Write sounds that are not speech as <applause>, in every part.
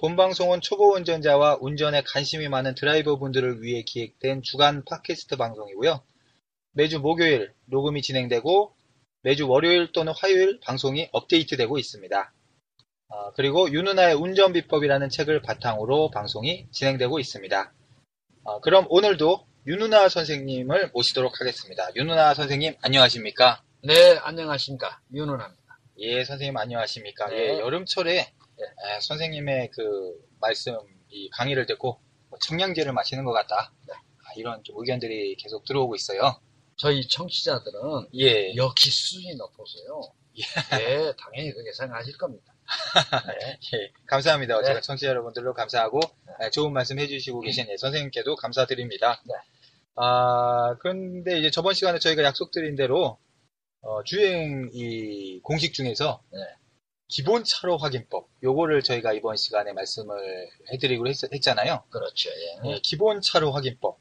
본 방송은 초보 운전자와 운전에 관심이 많은 드라이버 분들을 위해 기획된 주간 팟캐스트 방송이고요. 매주 목요일 녹음이 진행되고 매주 월요일 또는 화요일 방송이 업데이트되고 있습니다. 아, 그리고 윤누나의 운전 비법이라는 책을 바탕으로 방송이 진행되고 있습니다. 아, 그럼 오늘도 윤누나 선생님을 모시도록 하겠습니다. 윤누나 선생님 안녕하십니까? 네, 안녕하십니까. 윤은합니다. 예, 선생님 안녕하십니까? 네. 예, 여름철에 에, 선생님의 그 말씀, 이 강의를 듣고 뭐 청량제를 마시는 것 같다. 아, 이런 좀 의견들이 계속 들어오고 있어요. 저희 청취자들은 예, 역시 수준이 높아서요. 네, 당연히 그렇게 생각하실 겁니다. <laughs> 네. 예, 감사합니다. 네. 제가 청취자 여러분들도 감사하고 에, 좋은 말씀 해주시고 계신 예, 선생님께도 감사드립니다. 네. 아, 그런데 이제 저번 시간에 저희가 약속드린 대로 어, 주행 이 공식 중에서 네. 기본 차로 확인법 요거를 저희가 이번 시간에 말씀을 해드리기로 했, 잖아요 그렇죠. 예. 기본 차로 확인법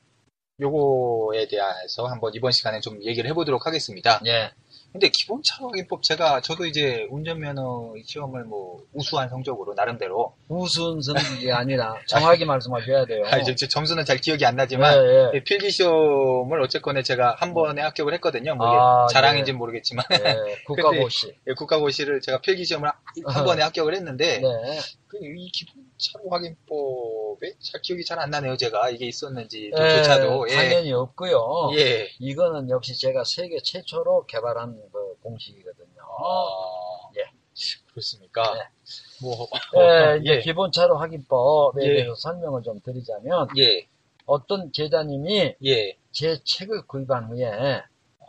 요거에 대해서 한번 이번 시간에 좀 얘기를 해보도록 하겠습니다. 예. 근데 기본 차로 확인법 제가 저도 이제 운전면허 시험을 뭐 우수한 성적으로 나름대로 우스운 성격이 아니라 정확히 말씀하셔야 돼요. 아, 이제 제 점수는 잘 기억이 안 나지만 예, 예. 필기 시험을 어쨌거나 제가 한 번에 합격을 했거든요. 뭐 아, 자랑인지 는 모르겠지만 예, 국가고시. <laughs> 예, 국가고시를 제가 필기 시험을 한 번에 합격을 했는데 네. 그 이 기본 차로 확인법에 잘 기억이 잘 안 나네요. 제가 이게 있었는지 예, 조차도 예. 당연히 없고요. 예. 이거는 역시 제가 세계 최초로 개발한 그 공식이거든요. 아, 예. 그렇습니까? 네. 뭐 예, <laughs> 이제 예. 기본차로 확인법에 예. 대해서 설명을 좀 드리자면 예. 어떤 제자님이 예. 제 책을 구입한 후에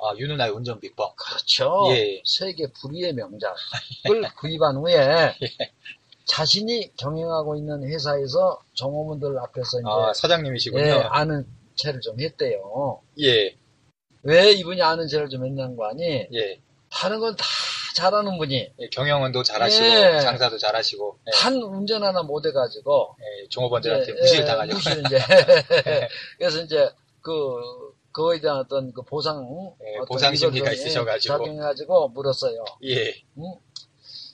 아, 윤은아의 운전 비법. 그렇죠. 예. 세계 불의의 명작을 <laughs> 구입한 후에 자신이 경영하고 있는 회사에서 정호문들 앞에서 이제 아, 사장님이시군요. 예, 아는 체를 좀 했대요. 예. 왜 이분이 아는 체를 좀 했냐는 거 아니? 예. 다른 건 다 잘하는 분이 예, 경영은도 잘하시고 예. 장사도 잘하시고 예, 단 운전 하나 못 해가지고 예, 종업원들한테 무시를 예, 당하죠. 무시를 이제 <laughs> <laughs> 그래서 이제 그 그거에 대한 어떤 그 보상 예, 어떤 보상 심리가 예, 있으셔가지고. 작용해가지고 물었어요. 예. 음?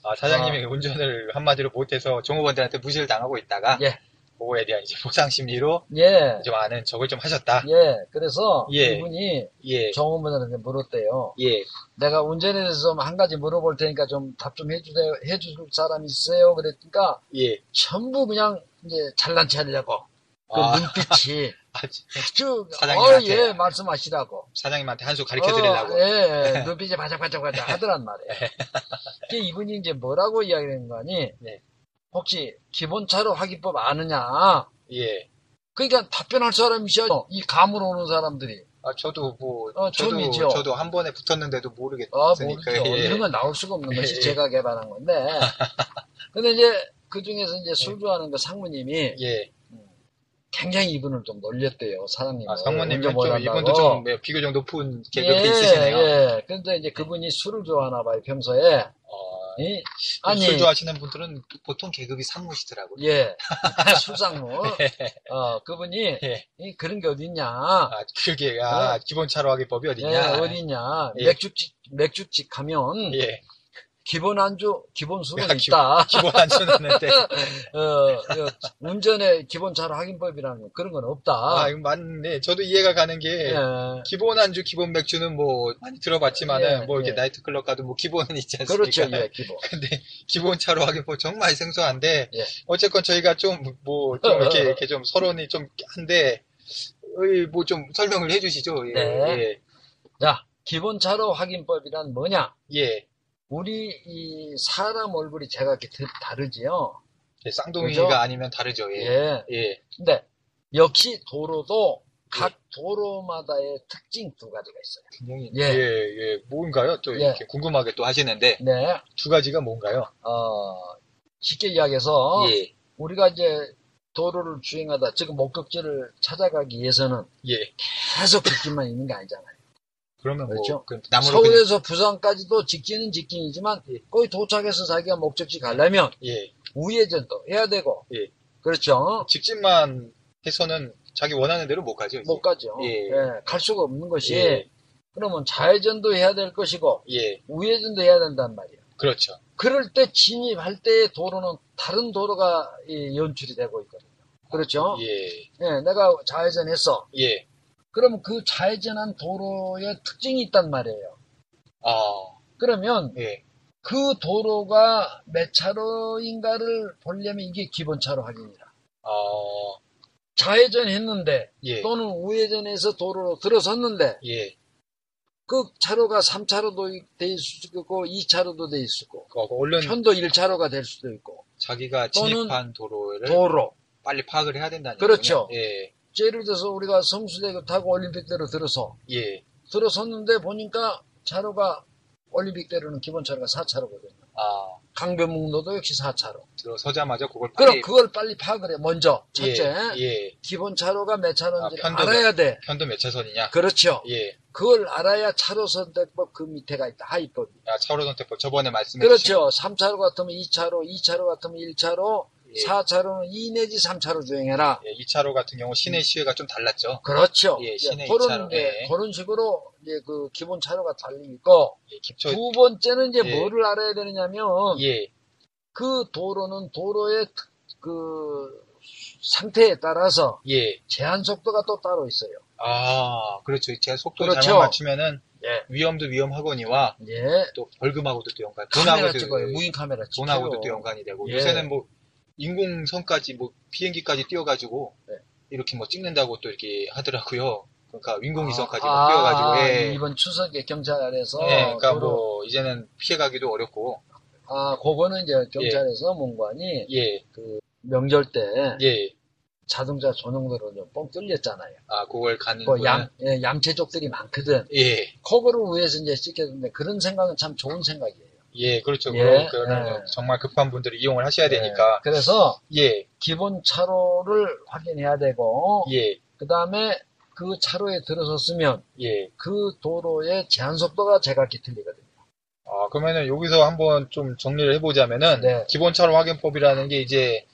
아, 사장님이 운전을 한마디로 못해서 종업원들한테 무시를 당하고 있다가 예. 그거에 대한 이제 보상 심리로 예, 좀 아는 적을 좀 하셨다. 예. 그래서 예. 이분이 예. 정호문들한테 물었대요. 예. 내가 운전에 대해서 좀 한 가지 물어볼 테니까 좀 답 좀 해주세 해줄 사람 있어요? 그랬으니까 예. 전부 그냥 이제 잘난 체하려고 그 아. 눈빛이 아, <laughs> 쭉, 어, 사장님한테. 예, 말씀하시라고. 사장님한테 한 수 가르쳐 드리려고. 어, 예, <laughs> 눈빛이 바짝바짝바짝 하더란 말이에요. <laughs> 그 이분이 이제 뭐라고 이야기하는 거 아니? 네. 혹시 기본차로 확인법 아느냐? 예. 그러니까 답변할 사람이 있어요. 이 감으로 오는 사람들이. 아, 저도 뭐, 어, 저도, 처음이죠. 저도 한 번에 붙었는데도 아, 모르겠으니까. 모르죠. 예. 이런 건 나올 수가 없는 것이 예, 예. 제가 개발한 건데. <laughs> 근데 이제 그 중에서 이제 술 좋아하는 그 상무님이 예. 굉장히 이분을 좀 놀렸대요. 사장님. 아, 상무님 좀, 이분도 좀 네, 비교적 높은 계급이 예, 있으시네요. 예. 근데 이제 그분이 술을 좋아하나 봐요, 평소에. 어, 이- 아니, 술 좋아하시는 분들은 보통 계급이 상무시더라고요. 예. <laughs> <laughs> 술상무. 어, 그분이, 예. 이 그런 게 어딨냐. 아, 그게, 아, 기본 차로 하기 법이 예, 어디냐. 어딨냐. 예. 맥주집, 맥주집 가면, 예. 기본 안주, 기본 술은 야, 기- 있다. 기 본 안주는 있는데. <laughs> 어, 그 운전의 기본 차로 확인법이라는 거, 그런 건 없다. 아, 이거 맞네. 저도 이해가 가는 게, 예. 기본 안주, 기본 맥주는 뭐, 많이 들어봤지만은, 예, 뭐, 이렇게 예. 나이트클럽 가도 뭐, 기본은 있지 않습니까? 그렇죠, 예, <laughs> 기본. 근데, 기본 차로 하기법 정말 생소한데, 예. 어쨌건 저희가 좀, 뭐, 좀 이렇게, 이렇게 좀 서론이 좀 한데, 뭐 좀 설명을 해주시죠. 예. 네. 예. 자, 기본 차로 확인법이란 뭐냐? 예. 우리 이 사람 얼굴이 제각기 드- 다르지요. 예, 쌍둥이가 그죠? 아니면 다르죠. 예. 예. 예. 근데 역시 도로도 각 도로마다의 특징 두 가지가 있어요. 굉장히 예. 예, 예. 뭔가요? 또 예. 이렇게 궁금하게 또 하시는데 네. 두 가지가 뭔가요? 어, 쉽게 이야기해서 예. 우리가 이제 도로를 주행하다 지금 목적지를 찾아가기 위해서는 예. 계속 직진만 있는 게 아니잖아요. 그러면 그렇죠. 뭐그 나무로 그냥 서울에서 부산까지도 직진은 직진이지만 거기 도착해서 자기가 목적지 가려면 예. 우회전도 해야 되고 예. 그렇죠. 직진만 해서는 자기 원하는 대로 못 가죠. 이제. 못 가죠. 예. 예, 갈 수가 없는 것이 예. 그러면 좌회전도 해야 될 것이고 예. 우회전도 해야 된단 말이에요. 그렇죠. 그럴 때 진입할 때의 도로는 다른 도로가 이 연출이 되고 있거든요. 그렇죠? 예. 예, 내가 좌회전했어. 예. 그러면 그 좌회전한 도로에 특징이 있단 말이에요. 아. 그러면 예. 그 도로가 몇 차로인가를 보려면 이게 기본차로 확인이라. 아. 좌회전했는데 예. 또는 우회전해서 도로로 들어섰는데 예. 그 차로가 3차로도 돼 있을 수도 있고 2차로도 돼 있을 고그 얼른 편도 1차로가 될 수도 있고 자기가 진입한 도로를 도로 빨리 파악을 해야 된다는 그렇죠. 얘기군요. 예. 예를 들어서 우리가 성수대교 타고 올림픽대로 들어서 예. 들어섰는데 보니까 차로가 올림픽대로는 기본 차로가 4차로거든요. 아. 강변북로도 역시 4차로. 들어서자마자 그걸 그럼 빨리 그걸 빨리 파악을 해. 먼저 첫째 예. 예. 기본 차로가 몇 차로인지 아, 알아야 돼. 편도 몇 차선이냐? 그렇죠. 예. 그걸 알아야 차로 선택법 그 밑에가 있다. 하위법이. 아, 차로 선택법 저번에 말씀해 주신 그렇죠. 3차로 같으면 2차로, 2차로 같으면 1차로, 예. 4차로는 2 내지 3차로 주행해라. 예, 2차로 같은 경우 시내 시외가 좀 달랐죠. 그렇죠. 예, 이제 시내 그런, 2차로. 이제 예. 그런 식으로 이제 그 기본 차로가 달리 있고, 예, 기초 두 번째는 이제 예. 뭐를 알아야 되느냐면, 예. 그 도로는 도로의 특- 그 상태에 따라서 예. 제한 속도가 또 따로 있어요. 아, 그렇죠. 제가 속도 그렇죠. 잘못 맞추면은 예. 위험도 위험하거니와 예. 또 벌금하고도 또 연관. 카메라 돈하고도 찍어요. 무인 카메라 찍어요. 돈하고도 또 연관이 되고 예. 요새는 뭐 인공선까지 뭐 비행기까지 띄워가지고 네. 이렇게 뭐 찍는다고 또 이렇게 하더라고요. 그러니까 인공위성까지 아, 뭐 띄워가지고 예. 이번 추석에 경찰에서 예, 그러니까 도로- 뭐 이제는 피해가기도 어렵고 아, 그거는 이제 경찰에서 문관이 예, 그 명절 때 예, 자동차 전용도로 좀뻥 뚫렸잖아요. 아 그걸 가는 그 거는 양, 예, 얌체족들이 많거든. 예, 그거를 위해서 이제 찍혔는데 그런 생각은 참 좋은 생각이에요. 예, 그렇죠. 예, 그거는 예. 정말 급한 분들이 이용을 하셔야 예, 되니까 그래서 예, 기본 차로를 확인해야 되고, 예, 그 다음에 그 차로에 들어섰으면 예. 그 도로의 제한 속도가 제각기 틀리거든요. 아, 그러면은 여기서 한번 좀 정리를 해보자면은 네. 기본 차로 확인법이라는 게 이제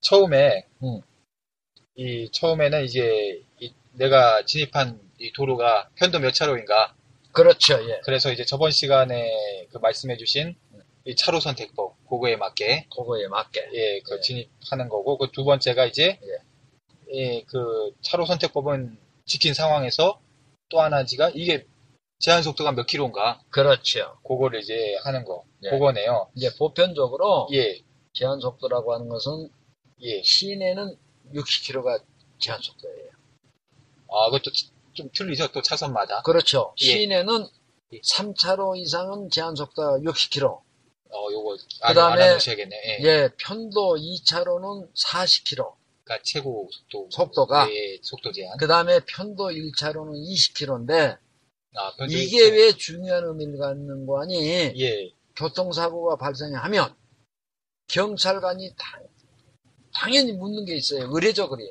처음에 음. 이 처음에는 이제 이 내가 진입한 이 도로가 편도 몇 차로인가 그렇죠, 예. 그래서 이제 저번 시간에 그 말씀해주신 이 차로 선택법 그거에 맞게 그거에 맞게. 예, 그 예. 진입하는 거고 그 두 번째가 이제 예. 예, 그 차로 선택법은 지킨 상황에서 또 하나지가 이게 제한 속도가 몇 킬로인가 그렇죠. 그거를 이제 하는 거 예. 그거네요. 이제 보편적으로 예, 제한 속도라고 하는 것은 예. 시내는 60km가 제한 속도예요. 아, 그것도 치- 좀 틀리죠. 또 차선마다. 그렇죠. 예. 시내는 예. 3차로 이상은 제한 속도가 60km. 어, 요거 아, 그다음에. 예. 예, 편도 2차로는 40km. 그러니까 최고 속도. 속도가. 예, 속도 제한. 그 다음에 편도 1차로는 20km인데 아, 편도 이게 있고. 왜 중요한 의미를 갖는 거 아니? 예, 교통사고가 발생하면 경찰관이 당, 당연히 묻는 게 있어요. 의례적으로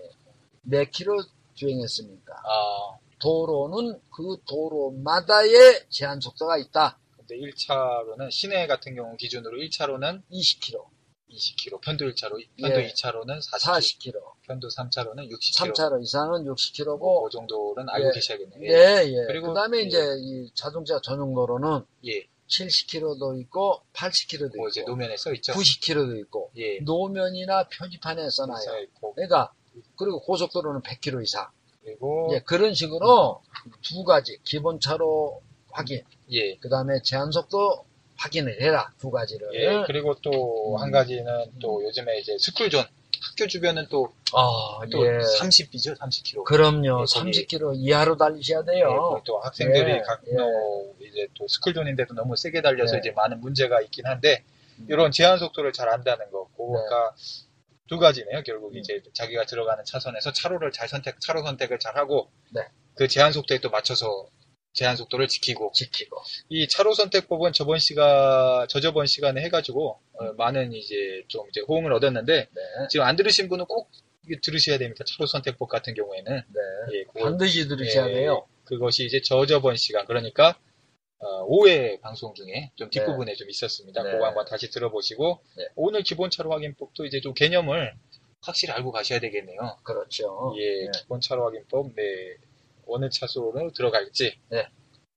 몇 킬로 주행했습니까? 아, 도로는 그 도로마다의 제한 속도가 있다. 근데 1차로는 시내 같은 경우 기준으로 1차로는 20km, 20km, 편도 1차로, 편도 예. 2차로는 40km, 40km, 편도 3차로는 60km. 3차로 이상은 60km고, 그 정도는 알고 예. 계셔야겠네요. 예, 예. 그리고- 그 다음에 예. 이제 이 자동차 전용 도로는 예. 70km도 있고, 80km도 뭐 이제 있고, 노면에 써 있죠. 90km도 있고, 예. 노면이나 표지판에 써놔요. 그러니까, 그리고 고속도로는 100km 이상. 그리고 예, 그런 식으로 두 가지, 기본차로 확인, 예. 그 다음에 제한속도 확인을 해라. 두 가지를. 예, 그리고 또 음. 한 가지는 또 요즘에 이제 스쿨존 학교 주변은 또, 아, 또 예. 30비죠, 30km. 그럼요. 예, 거기- 30km 이하로 달리셔야 돼요. 또 학생들이 예, 각, 예. 어, 이제 또 스쿨존인데도 너무 세게 달려서 예. 이제 많은 문제가 있긴 한데, 음. 이런 제한 속도를 잘 안다는 거, 그거가 두 가지네요. 결국 음. 이제 자기가 들어가는 차선에서 차로를 잘 선택, 차로 선택을 잘 하고, 네. 그 제한 속도에 또 맞춰서 제한 속도를 지키고, 지키고. 이 차로 선택법은 저번 시간, 저저번 시간에 해가지고, 어, 많은 이제 좀 이제 호응을 얻었는데, 네. 지금 안 들으신 분은 꼭 들으셔야 됩니다. 차로 선택법 같은 경우에는. 네. 예, 그걸 반드시 들으셔야 예, 돼요. 그것이 이제 저저번 시간, 그러니까, 어, 5회 방송 중에 좀 뒷부분에 좀 있었습니다. 네. 그거 한번 다시 들어보시고, 네. 오늘 기본 차로 확인법도 이제 좀 개념을 확실히 알고 가셔야 되겠네요. 그렇죠. 예, 네. 기본 차로 확인법, 네, 어느 차선으로 들어갈지, 네.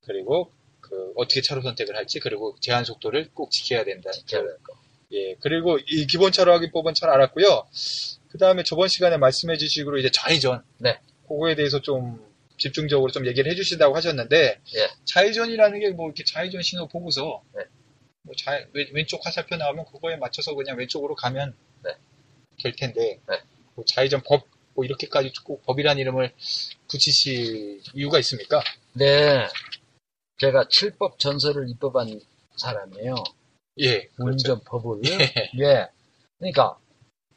그리고 그 어떻게 차로 선택을 할지, 그리고 제한 속도를 꼭 지켜야 된다. 지켜야 될 거. 예, 그리고 이 기본 차로 확인법은 잘 알았고요. 그 다음에 저번 시간에 말씀해 주시기로 이제 좌회전. 네. 그거에 대해서 좀 집중적으로 좀 얘기를 해주신다고 하셨는데, 예. 좌회전이라는 게 뭐 이렇게 좌회전 신호 보고서, 네. 뭐 좌, 왼, 왼쪽 화살표 나오면 그거에 맞춰서 그냥 왼쪽으로 가면 네. 될 텐데, 네. 뭐 좌회전 법, 뭐 이렇게까지 꼭 법이란 이름을 붙이실 이유가 있습니까? 네. 제가 칠법 전설을 입법한 사람이에요. 예, 그렇죠. 운전법을. 예. 예. 그러니까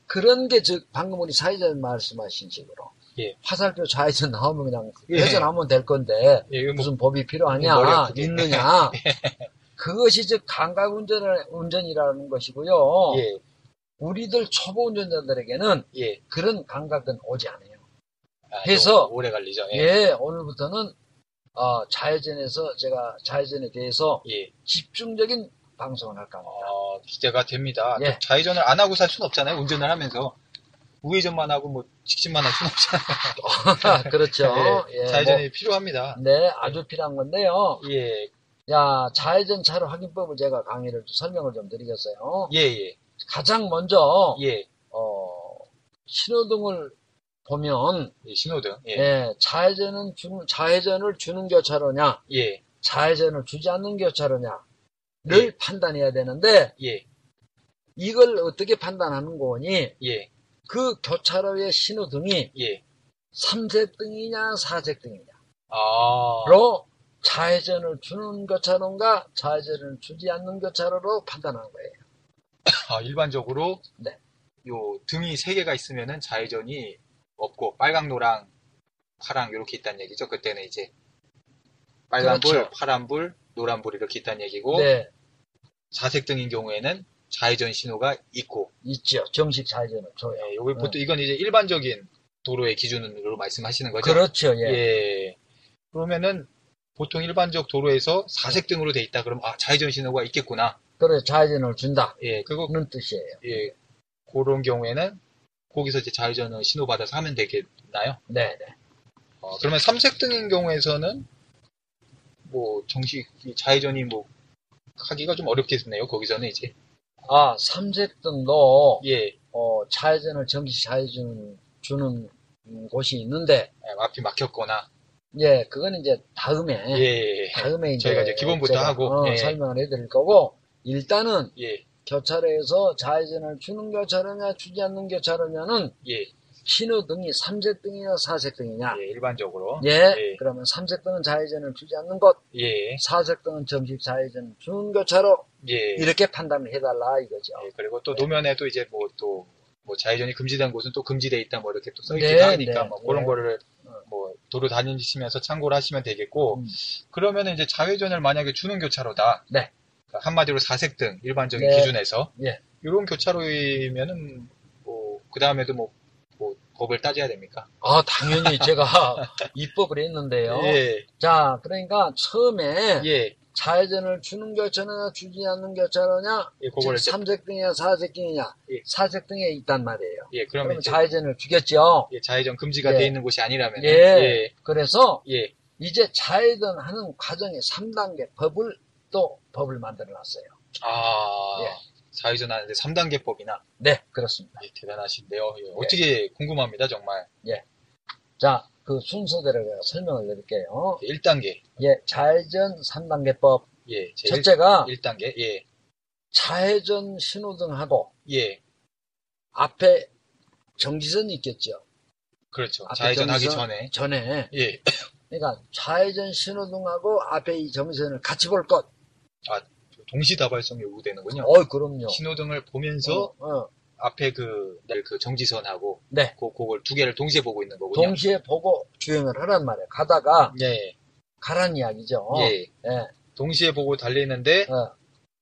그런 게 즉 방금 우리 사회전 말씀하신 식으로 예. 화살표 좌회전 나오면 그냥 예. 회전하면 될 건데 예, 뭐, 무슨 법이 필요하냐. 있느냐 <laughs> 그것이 즉 감각 운전을 운전이라는 것이고요. 예, 우리들 초보 운전자들에게는 예. 그런 감각은 오지 않아요. 아, 해서- 좀 오래 걸리죠. 예. 예, 오늘부터는 어, 좌회전에서 제가 좌회전에 대해서 예. 집중적인 방송을 할까 합니다. 어, 기대가 됩니다. 예. 좌회전을 안 하고 살 수는 없잖아요. 운전을 하면서. 우회전만 하고 뭐 직진만 할 수는 없잖아요. 그렇죠. 예, 좌회전이 필요합니다. 뭐, 네, 아주 필요한 건데요. 예, 야, 좌회전 차로 확인법을 제가 강의를 설명을 좀 드리겠어요. 예, 예, 가장 먼저 예. 어, 신호등을 보면 예, 신호등. 예, 예, 좌회전은 주는 좌회전을 주는 교차로냐, 예, 좌회전을 주지 않는 교차로냐를 예. 판단해야 되는데 예, 이걸 어떻게 판단하는 거니? 예, 그 교차로의 신호등이 예. 삼색등이냐 사색등이냐로 아, 좌회전을 주는 교차로인가 좌회전을 주지 않는 교차로로 판단하는 거예요. <coughs> 아, 일반적으로 네. 요 등이 세 개가 있으면은 좌회전이 없고 빨강, 노랑, 파랑 이렇게 있다는 얘기죠. 그때는 이제 빨간불, 그렇죠. 파란 불, 노란 불 이렇게 있다는 얘기고 네, 사색등인 경우에는 좌회전 신호가 있고 있죠. 정식 좌회전을 줘요. 예, 요게 보통 이건 이제 일반적인 도로의 기준으로 말씀하시는 거죠. 그렇죠. 예. 예. 그러면은 보통 일반적 도로에서 사색등으로 돼 있다 그러면 아 좌회전 신호가 있겠구나. 그래 좌회전을 준다는 예, 그거 뜻이에요. 예 그런 경우에는 거기서 이제 좌회전을 신호 받아서 하면 되겠나요? 네, 네. 어, 그러면 삼색등인 경우에서는 뭐 정식 이 좌회전이 뭐 하기가 좀 어렵겠네요. 거기서는 이제 아, 삼색등도 예, 어, 좌회전을 정식 좌회전 주는 음, 곳이 있는데 예, 앞이 막혔거나. 예, 그건 이제 다음에 예, 다음에 이제 저희가 이제 기본부터 하고, 어, 예. 설명을 해드릴 거고 일단은 예, 교차로에서 좌회전을 주는 교차로냐 주지 않는 교차로냐는 예, 신호등이 삼색등이냐 사색등이냐. 예, 일반적으로. 예, 예. 그러면 삼색등은 좌회전을 주지 않는 곳 예, 사색등은 정식 좌회전 주는 교차로 예. 이렇게 판단을 해달라 이거죠 예, 그리고 또 노면에도 이제 뭐또뭐 좌회전이 금지된 곳은 또 금지돼 있다 뭐 이렇게 또 써있기도 네, 하니까 네, 뭐 그런 네. 거를 뭐 도로 다니시면서 참고를 하시면 되겠고 음. 그러면 이제 좌회전을 만약에 주는 교차로다. 네. 그러니까 한마디로 사색등 일반적인 네. 기준에서 예. 이런 교차로이면은 뭐그 다음에도 뭐, 뭐 법을 따져야 됩니까? 아 당연히 제가 <laughs> 입법을 했는데요 예, 자 그러니까 처음에 예, 좌회전을 주는 교차로냐 주지 않는 교차로냐 예, 이제 삼색등이냐 사색등이냐 예. 사색등에 있단 말이에요 예, 그러면 그러면 이제 좌회전을 주겠죠 예, 좌회전 금지가 예. 돼 있는 곳이 아니라면 예. 예, 그래서 예, 이제 좌회전 하는 과정의 3단계 법을 또 법을 만들어 놨어요 아, 예. 좌회전 하는데 3단계 법이나 네 그렇습니다 예, 대단하신데요. 예, 어떻게 궁금합니다, 정말. 자 그 순서대로 제가 설명을 드릴게요 1단계. 예 좌회전 3단계법 예, 첫째가 1 단계. 예, 좌회전 신호등하고 예, 앞에 정지선이 있겠죠. 그렇죠. 좌회전하기 정지선 전에. 전에. 예. 그러니까 좌회전 신호등하고 앞에 이 정지선을 같이 볼 것. 동시다발성 요구되는군요. 어, 그럼요. 신호등을 보면서 어, 어. 앞에 그, 그 정지선하고 네. 그, 그걸 두 개를 동시에 보고 있는 거군요. 동시에 보고 주행을 하란 말이에요. 가다가 예. 가란 이야기죠. 예. 예. 동시에 보고 달리는데 어,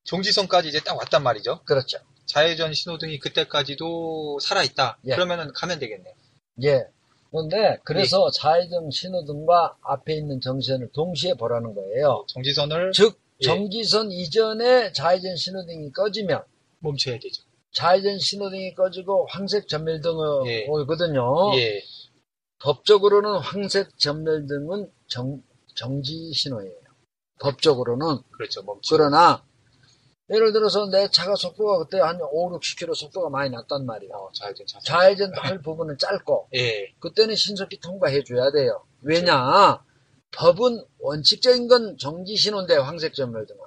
정지선까지 이제 딱 왔단 말이죠. 그렇죠. 좌회전 신호등이 그때까지도 살아있다. 예. 그러면은 가면 되겠네요. 예. 그런데 그래서 좌회전 신호등과 앞에 있는 정지선을 동시에 보라는 거예요. 정지선을 즉 예. 정지선 이전에 좌회전 신호등이 꺼지면 멈춰야 되죠. 좌회전 신호등이 꺼지고 황색 전멸등을 예. 오거든요. 예. 법적으로는 황색 전멸등은 정, 정지 신호예요. 법적으로는 그렇죠. 멈춰. 그러나 예를 들어서 내 차가 속도가 그때 한 5, 60km 속도가 많이 났단 말이에요. 어, 좌회전 차. 좌회전 할 부분은 짧고 예. 그때는 신속히 통과해 줘야 돼요. 왜냐? 법은 원칙적인 건 정지 신호인데 황색 전멸등은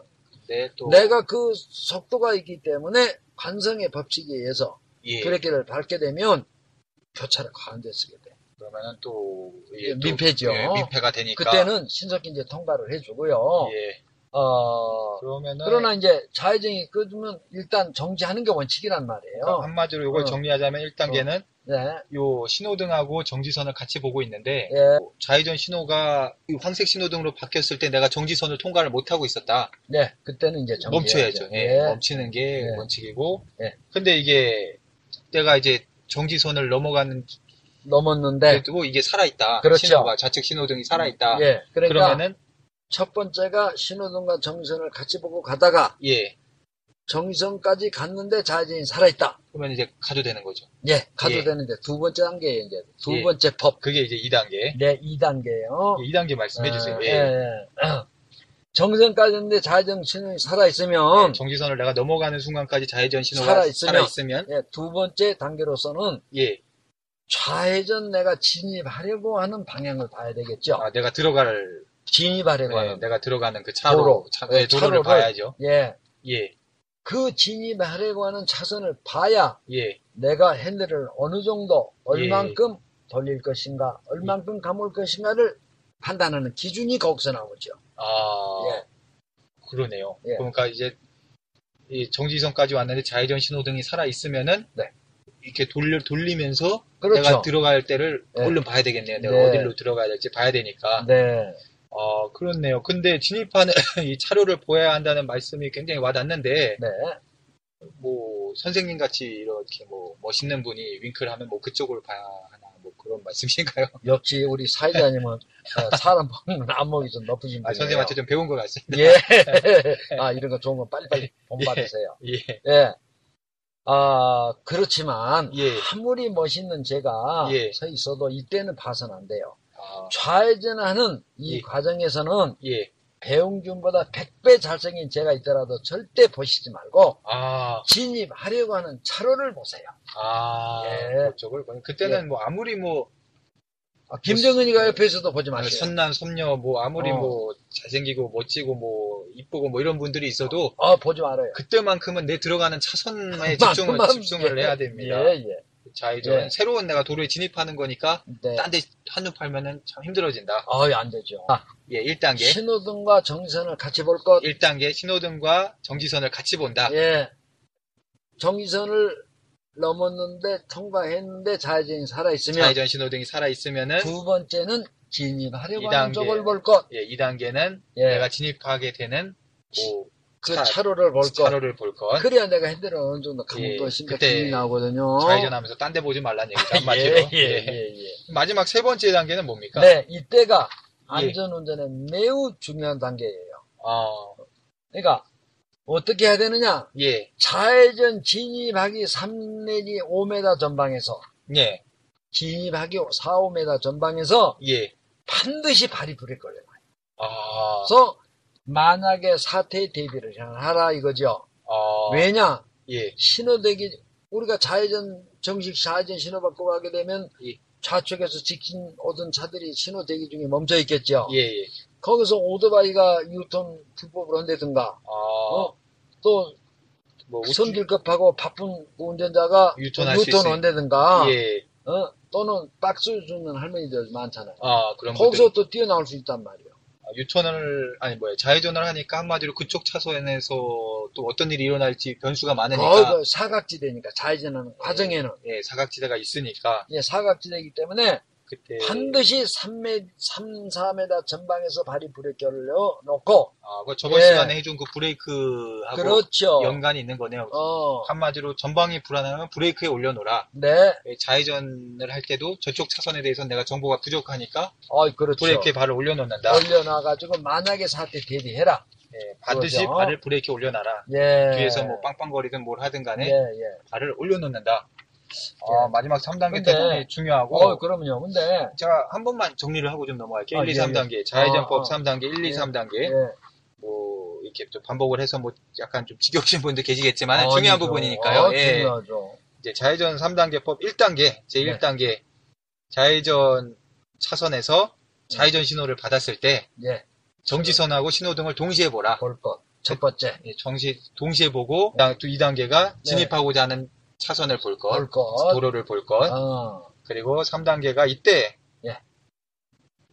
네, 또. 내가 그 속도가 있기 때문에 관성의 법칙에 의해서 예. 브레이크를 밟게 되면 교차를 가운데 쓰게 돼. 그러면은 또, 예, 또, 민폐죠. 예, 민폐가 되니까. 그때는 신속히 이제 통과를 해주고요. 예. 어, 그러면은. 그러나 이제 좌회전이 꺼지면 일단 정지하는 게 원칙이란 말이에요. 그러니까 한마디로 이걸 어. 정리하자면 1단계는 네, 요 신호등하고 정지선을 같이 보고 있는데 예, 좌회전 신호가 이 황색 신호등으로 바뀌었을 때 내가 정지선을 통과를 못 하고 있었다. 네, 그때는 이제 정지해야죠. 멈춰야죠. 예, 멈추는 게 예. 원칙이고. 예. 근데 이게 내가 이제 정지선을 넘어가는 넘었는데, 때도 이게 살아 있다. 그렇죠. 신호가 좌측 신호등이 살아 있다. 예, 그러니까 그러면은 첫 번째가 신호등과 정지선을 같이 보고 가다가 예, 정지선까지 갔는데 좌회전이 살아있다. 그러면 이제 가도 되는 거죠. 예, 가도 예. 되는데 두 번째 단계에 이제 두 예. 번째 법. 그게 이제 2단계. 네, 2단계예요. 2단계 말씀해 주세요. 예, 예. 예. 정지선까지 했는데 좌회전 신호이 살아있으면 정지선을 내가 넘어가는 순간까지 좌회전 신호가 살아있으면. 살아있으면, 예, 두 번째 단계로서는 예, 좌회전 내가 진입하려고 하는 방향을 봐야 되겠죠. 아, 내가 들어갈 진입하려고 네, 하는. 내가 들어가는 그 차로, 도로. 차, 네, 네, 도로를 차로를- 봐야죠. 예. 예, 그 진입하려고 하는 차선을 봐야 예, 내가 핸들을 어느 정도, 얼만큼 돌릴 것인가, 얼만큼 감을 것인가를 판단하는 기준이 거기서 나오죠. 아, 예. 그러네요. 예. 그러니까 이제 이 정지선까지 왔는데 좌회전 신호등이 살아 있으면은 네. 이렇게 돌려 돌리면서 그렇죠. 내가 들어갈 때를 네. 얼른 봐야 되겠네요. 내가 네. 어디로 들어가야 될지 봐야 되니까. 네. 아, 그렇네요. 근데 진입하는 <laughs> 이 차로를 보아야 한다는 말씀이 굉장히 와닿는데 네. 뭐 선생님 같이 이렇게 뭐 멋있는 분이 윙크를 하면 뭐 그쪽을 봐야 하나 뭐 그런 말씀이신가요? <laughs> 역시 우리 사회자님은 어, 사람 보는 안목이 좀 높으신 분이에요. 아, 선생님한테 좀 배운 것 같습니다. 예. <laughs> 아, 이런 거 좋은 거 빨리빨리 본받으세요. 예. 예. 아, 그렇지만, 예. 아무리 멋있는 제가 예. 서 있어도 이때는 봐서는 안 돼요. 아, 좌회전하는 이 예. 과정에서는 예. 배웅준보다 100배 잘생긴 제가 있더라도 절대 보시지 말고 아, 진입하려고 하는 차로를 보세요. 아, 예. 그쪽을 그때는 예. 뭐 아무리 뭐 아, 김정은이가 옆에서도 보지 마세요. 선남 선녀 뭐 아무리 어. 뭐 잘생기고 멋지고 뭐 이쁘고 뭐 이런 분들이 있어도 어, 보지 말아요. 그때만큼은 내 들어가는 차선에 <laughs> 집중을. 집중을 예. 해야 됩니다. 예, 예. 좌회전 예. 새로운 내가 도로에 진입하는 거니까 네. 딴데 한눈 팔면은 참 힘들어진다. 어, 안 되죠. 아, 예, 1단계. 신호등과 정지선을 같이 볼 것. 1단계 신호등과 정지선을 같이 본다. 예. 정지선을 넘었는데 통과했는데 좌회전이 살아 있으면 좌회전 신호등이 살아 있으면은 두 번째는 진입하려고 이 하는 단계. 쪽을 볼 것. 예, 2단계는 예. 내가 진입하게 되는 뭐 그 차- 차로를 볼 것. 차로를 볼 것. 그래야 내가 핸들을 어느 정도 예, 심각 기이 나오거든요. 좌회전하면서 딴 데 보지 말라는 얘기죠. <laughs> 한마디로. 예, 예, 예. 예, 예. 마지막 세 번째 단계는 뭡니까? 네, 이때가 예. 안전운전의 매우 중요한 단계예요. 어, 그러니까 어떻게 해야 되느냐? 예, 좌회전 진입하기 3 내지 5m 전방에서 예, 진입하기 4, 5m 전방에서 예. 반드시 발이 불에 걸려요. 아, 그래서 만약에 사태에 대비를 하라 이거죠. 어, 왜냐? 예, 신호대기 우리가 좌회전 정식 좌회전 신호 받고 가게 되면 예. 좌측에서 직진 오던 차들이 신호 대기 중에 멈춰 있겠죠. 예, 예. 거기서 오토바이가 유턴 불법으로 한다든가 어, 어, 또 뭐 성질급하고 바쁜 운전자가 유턴 있어요. 온다든가 예. 어? 또는 박수 주는 할머니들 많잖아요. 아, 그런 거기서 분들 또 뛰어나올 수 있단 말이에요. 유턴을 아니 뭐야 좌회전을 하니까 한마디로 그쪽 차선에서 또 어떤 일이 일어날지 변수가 많으니까. 그 사각지대니까 좌회전하는 과정에는. 예, 사각지대가 있으니까. 예, 사각지대이기 때문에 그때 반드시 3m, 3, 4m 전방에서 발이 브레이크 올려 놓고 아, 그 저번 예. 시간에 해준 그 브레이크하고 그렇죠. 연관이 있는 거네요. 어, 한마디로 전방이 불안하면 브레이크에 올려놓으라. 네, 예, 좌회전을 할 때도 저쪽 차선에 대해서 내가 정보가 부족하니까 어, 그렇죠. 브레이크에 발을 올려놓는다. 올려놔가지고 만약에 사태 대비해라. 예, 반드시 그거죠. 발을 브레이크에 올려놔라. 예. 뒤에서 뭐 빵빵거리든 뭘 하든 간에 예, 예. 발을 올려놓는다. 아, 예. 마지막 3단계 근데- 대본이 중요하고 어, 그럼요. 근데, 제가 한 번만 정리를 하고 좀 넘어갈게요. 아, 1, 2, 예, 3단계. 좌회전법 아, 아. 3단계, 1, 2, 예. 3단계. 예. 뭐, 이렇게 좀 반복을 해서 뭐, 약간 좀 지겨우신 분들 계시겠지만, 아니죠. 중요한 부분이니까요. 아, 예. 중요하죠. 이제 좌회전 3단계법 1단계, 제 1단계. 좌회전 차선에서 좌회전 신호를 받았을 때, 예, 정지선하고 신호등을 동시에 보라. 볼 것. 첫 번째, 예, 정시, 동시에 보고, 그다음 또 2단계가 진입하고자 하는 차선을 볼 것, 볼 것. 도로를 볼 것, 어, 그리고 3단계가 이때, 예.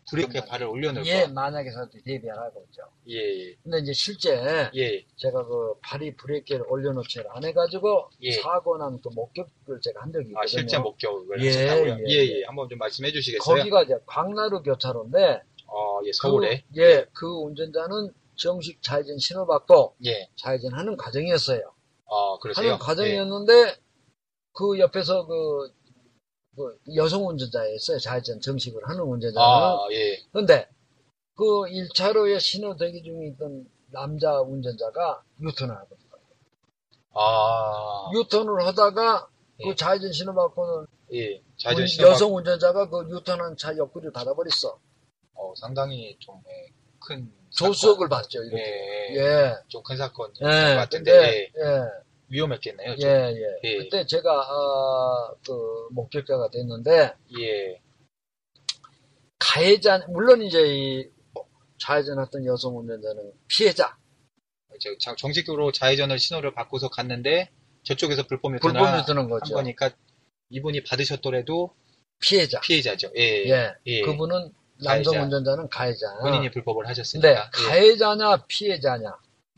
브레이크에 발을 올려놓을 예, 것. 만약에 사태 대비하라고 있죠. 예, 예, 근데 이제 실제, 예. 제가 그 발이 브레이크를 올려놓지를 안 해가지고, 예. 사고 난 그 목격을 제가 한 적이 있거든요. 아, 실제 목격을 예, 하셨다고요? 예, 예, 예. 예. 한번 좀 말씀해 주시겠어요? 거기가 이제 광나루 교차로인데, 어, 예, 서울에. 그, 예, 그 운전자는 정식 좌회전 신호 받고 예. 좌회전하는 과정이었어요. 아, 그러세요? 하는 과정이었는데 그 옆에서 그, 그 여성 운전자였어요. 좌회전 정식으로 하는 예. 운전자는. 아, 예. 근데 그 1차로에 신호 대기 중에 있던 남자 운전자가 유턴을 하거든요. 아, 유턴을 하다가 예. 그 좌회전 신호 받고는 예. 좌회전 운- 신호 여성 운전자가 그 유턴한 차 옆구리를 닫아버렸어. 어, 상당히 좀, 예, 큰. 조수석을 사건. 봤죠, 이렇게. 예. 예. 좀 큰 사건인 것 예. 같은데, 근데, 예. 예. 위험했겠네요. 예, 좀. 예. 예. 그때 제가, 아, 그, 목격자가 됐는데, 예. 가해자, 물론 이제 이 좌회전했던 여성 운전자는 피해자, 정식으로 좌회전을 신호를 바꿔서 갔는데, 저쪽에서 불법 유턴을 드는 한 거죠. 거니까, 이분이 받으셨더라도 피해자. 피해자죠. 예. 예. 예. 그분은 남성 가해자. 운전자는 가해자. 본인이 불법을 하셨으니까. 가해자냐 피해자냐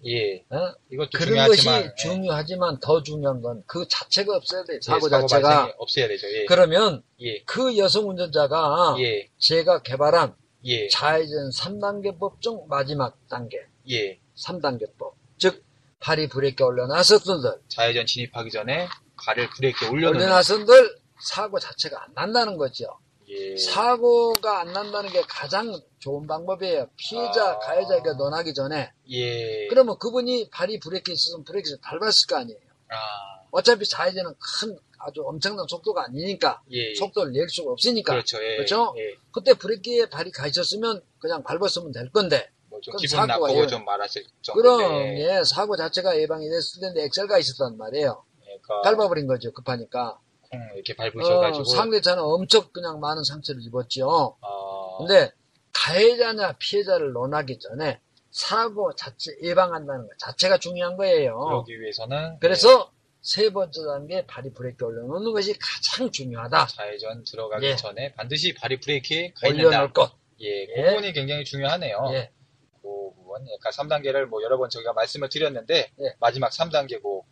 예. 예. 어? 이것도 그런 것이 중요하지만, 예. 중요하지만 더 중요한 건 그 자체가 없어야 돼. 예, 사고 발생이 자체가. 없어야 되죠. 예. 그러면 예. 그 여성 운전자가 예. 제가 개발한 예. 좌회전 3단계 법 중 마지막 단계, 예. 3단계법. 즉 발이 브레이크 올려놨었던들, 좌회전 진입하기 전에 발을 브레이크에 올려놓는. 올려놨었들 사고 자체가 안 난다는 거죠. 예. 사고가 안 난다는 게 가장 좋은 방법이에요. 피해자, 아. 가해자에게 논하기 전에. 예. 그러면 그분이 발이 브레이크에 있었으면 브레이크를 밟았을 거 아니에요. 아. 어차피 좌회전은 큰, 아주 엄청난 속도가 아니니까, 예. 속도를 낼 수가 없으니까. 그렇죠. 예. 그렇죠? 예. 그때 브레이크에 발이 가 있었으면 그냥 밟았으면 될 건데, 뭐좀 그럼 기분 사고가 나쁘고 예. 좀 말하실 그럼, 정도인데. 예, 사고 자체가 예방이 됐을 텐데 엑셀가 있었단 말이에요. 그러니까 밟아버린 거죠, 급하니까. 콩 이렇게 밟으셔가지고. 어, 상대차는 엄청 그냥 많은 상처를 입었죠. 아. 근데 가해자냐 피해자를 논하기 전에 사고 자체 예방한다는 것 자체가 중요한 거예요. 그러기 위해서는 그래서 세 번째 단계 발이 브레이크 올려놓는 것이 가장 중요하다. 예, 좌회전 들어가기 예. 전에 반드시 발이 브레이크에. 올려놓을 것. 예. 그 예. 부분이 굉장히 중요하네요. 예. 그 부분. 그러니까 3단계를 뭐 여러 번 저희가 말씀을 드렸는데 예. 마지막 3단계고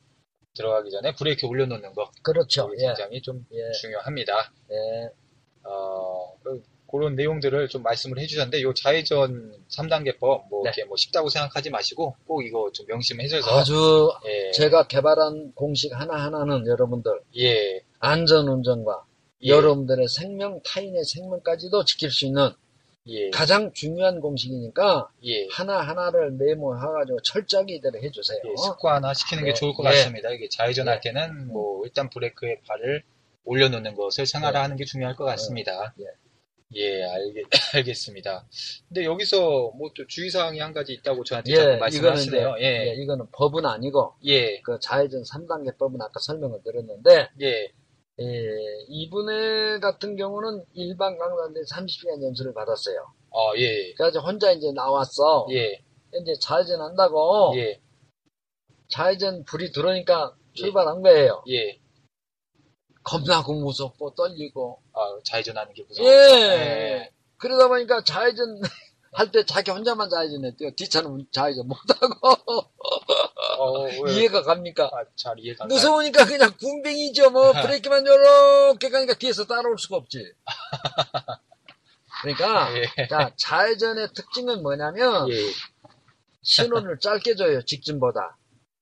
들어가기 전에 브레이크 올려놓는 거 그렇죠. 예. 굉장히 좀 예. 중요합니다. 예. 어, 그- 그런 내용들을 좀 말씀을 해주셨는데, 요 좌회전 3단계법, 뭐, 네. 이렇게 뭐 쉽다고 생각하지 마시고, 꼭 이거 좀 명심해셔서, 아주 예, 제가 개발한 공식 하나하나는 여러분들 예, 안전운전과 예, 여러분들의 생명, 타인의 생명까지도 지킬 수 있는 예, 가장 중요한 공식이니까 예, 하나 하나를 메모해가지고 철저하게 이대로 해주세요. 예, 습관화 시키는 게 예, 좋을 것 예. 같습니다. 이게 좌회전할 예. 때는 뭐, 일단 브레이크에 발을 올려놓는 것을 생활화하는 게 중요할 것 같습니다. 예. 예, 알겠, <laughs> 알겠습니다. 근데 여기서 뭐 또 주의사항이 한 가지 있다고 저한테 예, 말씀하시네요. 예, 예, 이거는 법은 아니고 예, 그 좌회전 3단계 법은 아까 설명을 드렸는데 예, 예, 이분의 같은 경우는 일반 강사인데 30시간 연수를 받았어요. 어, 예, 그래서 혼자 이제 나왔어. 예, 이제 좌회전 한다고 예, 좌회전 불이 들어오니까 출발한 거예요. 예. 겁나고 무섭고 떨리고. 아, 좌회전하는 게 무서워. 예. 예. 그러다 보니까 좌회전 할 때 자기 혼자만 좌회전했대요. 뒷차는 좌회전 못하고. 어, 왜? 이해가 갑니까? 아, 잘 이해가. 무서우니까 그냥 군뱅이죠. 뭐 <laughs> 브레이크만 요렇게 가니까 뒤에서 따라올 수가 없지. <laughs> 그러니까 예. 자 좌회전의 특징은 뭐냐면 예. 신호를 <laughs> 짧게 줘요. 직진보다.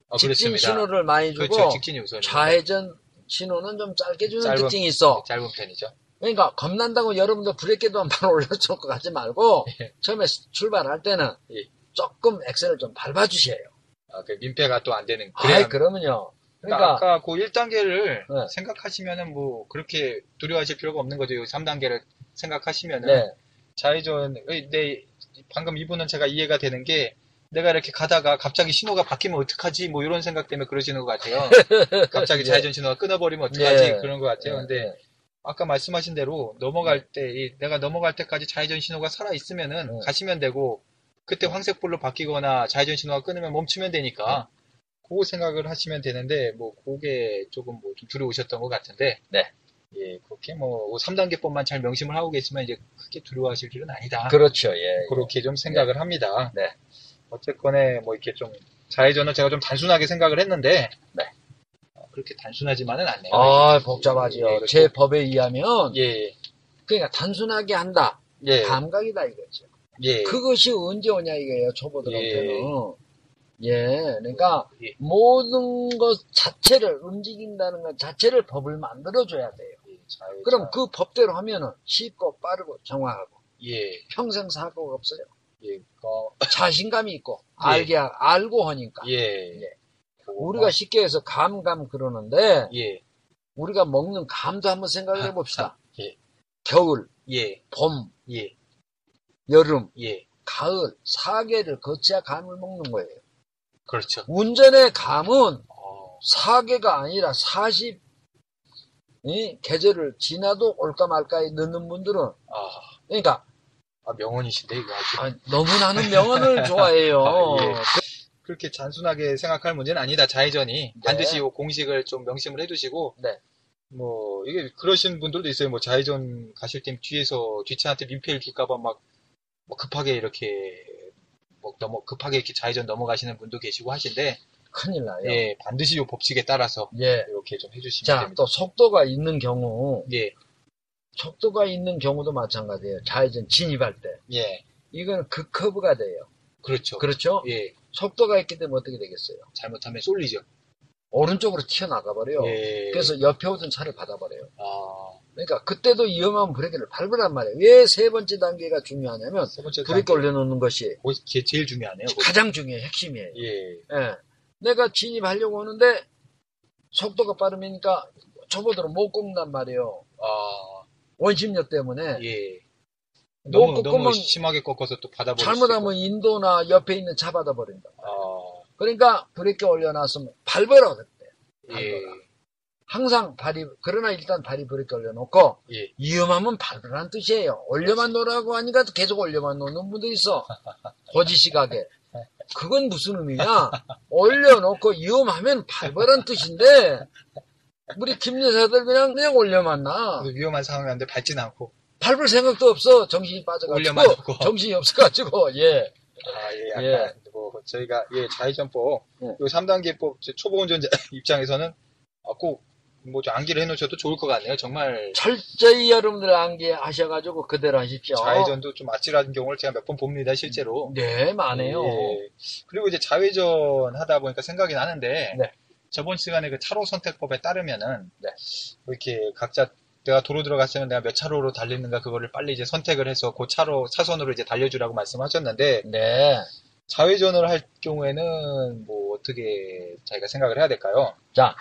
어, 직진 그렇습니다. 신호를 많이 주고 그렇죠. 좌회전 신호는 좀 짧게 주는 짧은- 특징이 있어. 짧은 편이죠. 그러니까 겁난다고 여러분들 브레이크도 한번 올려줄 것 같지 말고 예. 처음에 출발할 때는 예. 조금 엑셀을 좀 밟아주세요. 아, 그 민폐가 또 안 되는. 아이 그러면요. 그러니까 그러니까 아까 그 1단계를 네. 생각하시면은 뭐 그렇게 두려워하실 필요가 없는 거죠. 3단계를 생각하시면은 네. 좌회전 내 방금 이분은 제가 이해가 되는 게 내가 이렇게 가다가 갑자기 신호가 바뀌면 어떡하지? 뭐 이런 생각 때문에 그러시는 것 같아요. <laughs> 갑자기 예. 좌회전 신호가 끊어버리면 어떡하지? 예. 그런 것 같아요. 네, 근데 네. 아까 말씀하신 대로 넘어갈 때, 이 내가 넘어갈 때까지 좌회전 신호가 살아 있으면은 네. 가시면 되고, 그때 황색불로 바뀌거나 좌회전 신호가 끊으면 멈추면 되니까, 그 생각을 하시면 되는데, 뭐, 그게 조금 뭐, 좀 두려우셨던 것 같은데, 네. 예, 그렇게 뭐, 3단계법만 잘 명심을 하고 계시면 이제 크게 두려워하실 일은 아니다. 그렇죠. 예. 그렇게 좀 생각을 합니다. 네. 어쨌거나, 뭐, 이렇게 좀, 좌회전은 제가 좀 단순하게 생각을 했는데, 네. 어, 그렇게 단순하지만은 않네요. 아 복잡하지요. 예, 제 법에 의하면 예, 그러니까 단순하게 한다. 예, 감각이다 이거죠. 예. 그것이 언제 오냐 이거예요. 초보들한테는. 예. 그러니까 예. 모든 것 자체를 움직인다는 것 자체를 법을 만들어 줘야 돼요. 좌회전. 그럼 그 법대로 하면은 쉽고 빠르고 정확하고 예, 평생 사고가 없어요. 예, 어, 자신감이 있고 예. 알게 하- 알고 하니까. 예, 예. 우리가 쉽게 해서 감감 그러는데 예, 우리가 먹는 감도 한번 생각을 해봅시다. 예. 겨울, 예, 봄, 예, 여름, 예, 가을, 사계를 거쳐야 감을 먹는 거예요. 그렇죠. 운전의 감은 어, 사계가 아니라 40, 이 계절을 지나도 올까 말까에 넣는 분들은, 아, 그러니까, 아, 명언이신데 이거 아주 아, 너무나는 명언을 <laughs> 좋아해요. 아, 예. 그렇게 단순하게 생각할 문제는 아니다. 좌회전이 반드시 이 공식을 좀 명심을 해두시고, 네. 뭐 이게 그러신 분들도 있어요. 뭐 좌회전 가실 때 뒤에서 뒷차한테 민폐를 줄까봐 막, 뭐 급하게 이렇게 뭐 넘어 급하게 이렇게 좌회전 넘어가시는 분도 계시고 하신데, 큰일 나요. 예, 반드시 이 법칙에 따라서 예. 이렇게 좀 해주시면 자, 됩니다. 또 속도가 있는 경우, 예, 속도가 있는 경우도 마찬가지예요. 좌회전 진입할 때. 예, 이거는 극커브가 돼요. 그렇죠. 그렇죠? 예, 속도가 있기 때문에 어떻게 되겠어요? 잘못하면 쏠리죠. 오른쪽으로 튀어나가 버려요. 예. 그래서 옆에 오던 차를 받아버려요. 아, 그러니까 그때도 위험한 브레이크를 밟으란 말이에요. 왜 세 번째 단계가 중요하냐면 세 번째 브레이크 올려놓는 것이 그게 제일 중요하네요. 가장 중요해요. 핵심이에요. 예, 예. 내가 진입하려고 하는데 속도가 빠르니까 초보들은 못 꼽는단 말이에요. 아, 원심력 때문에 예. 못 너무 너무 꺾으면 심하게 꺾어서 또 받아버릴 잘못하면 인도나 옆에 있는 차 받아버린다. 수 있고. 그러니까 브레이크 올려놨으면 밟아라 그때. 아, 예, 항상 발이 그러나 일단 발이 브레이크 올려놓고 예, 위험하면 밟으라는 뜻이에요. 올려만 놓으라고 하니까 계속 올려만 놓는 분도 있어. <laughs> 고지식하게. 그건 무슨 의미냐? 올려놓고 위험하면 밟으라는 뜻인데 우리 김 여사들 그냥 그냥 올려만 놔. 위험한 상황이었는데 밟진 않고. 밟을 생각도 없어. 정신이. 빠져가지고 <laughs> 정신이 없어가지고 예. 아, 예, 약간, 예. 뭐, 저희가, 예, 좌회전법, 예. 요 3단계법, 초보 운전자 <laughs> 입장에서는 아, 꼭, 뭐, 좀 암기를 해놓으셔도 좋을 것 같네요. 정말, 철저히 여러분들 암기하셔가지고 그대로 하십시오. 좌회전도 좀 아찔한 경우를 제가 몇 번 봅니다, 실제로. 네, 많아요. 예. 그리고 이제 좌회전 하다 보니까 생각이 나는데, 네. 저번 시간에 그 차로 선택법에 따르면은, 네. 뭐 이렇게 각자 내가 도로 들어갔으면 내가 몇 차로로 달리는가 그거를 빨리 이제 선택을 해서 그 차로, 차선으로 이제 달려주라고 말씀하셨는데, 네. 좌회전을 할 경우에는 뭐 어떻게 자기가 생각을 해야 될까요? 자,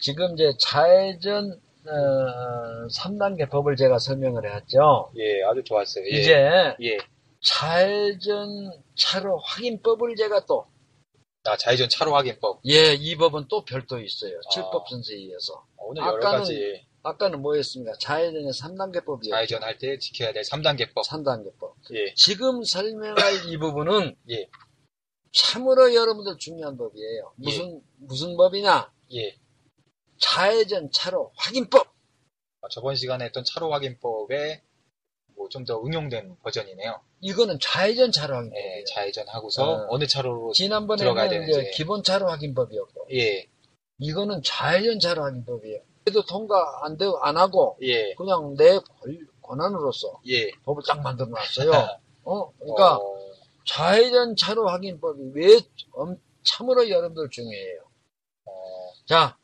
지금 이제 좌회전 어, 3단계 법을 제가 설명을 해왔죠. 예, 아주 좋았어요. 예. 이제 예. 좌회전 차로 확인법을 제가 또, 아, 좌회전 차로 확인법. 예, 이 법은 또 별도 있어요. 아. 칠법 선서에 의해서. 오늘 여러 가지 아까는 뭐였습니까? 좌회전의 3단계법이었죠. 좌회전 할 때 지켜야 될 3단계법. 3단계법. 예. 지금 설명할 이 부분은 예. 참으로 여러분들 중요한 법이에요. 무슨 무슨 법이냐? 예. 좌회전 차로 확인법. 아, 저번 시간에 했던 차로 확인법에 뭐 좀 더 응용된 버전이네요. 이거는 좌회전 차로 확인법이에요. 예, 좌회전 하고서 어. 어느 차로로 들어가야 지난번에는 이제 되는지. 기본 차로 확인법이었고 예, 이거는 좌회전 차로 확인법이에요. 그래도 통과 안 되고 안 하고 예, 그냥 내 권- 권한으로서 예. 법을 딱 만들어 놨어요. <laughs> 어, 그러니까 어, 좌회전 차로 확인법이 왜 엄- 참으로 여러분들 중요해요. 어, 자,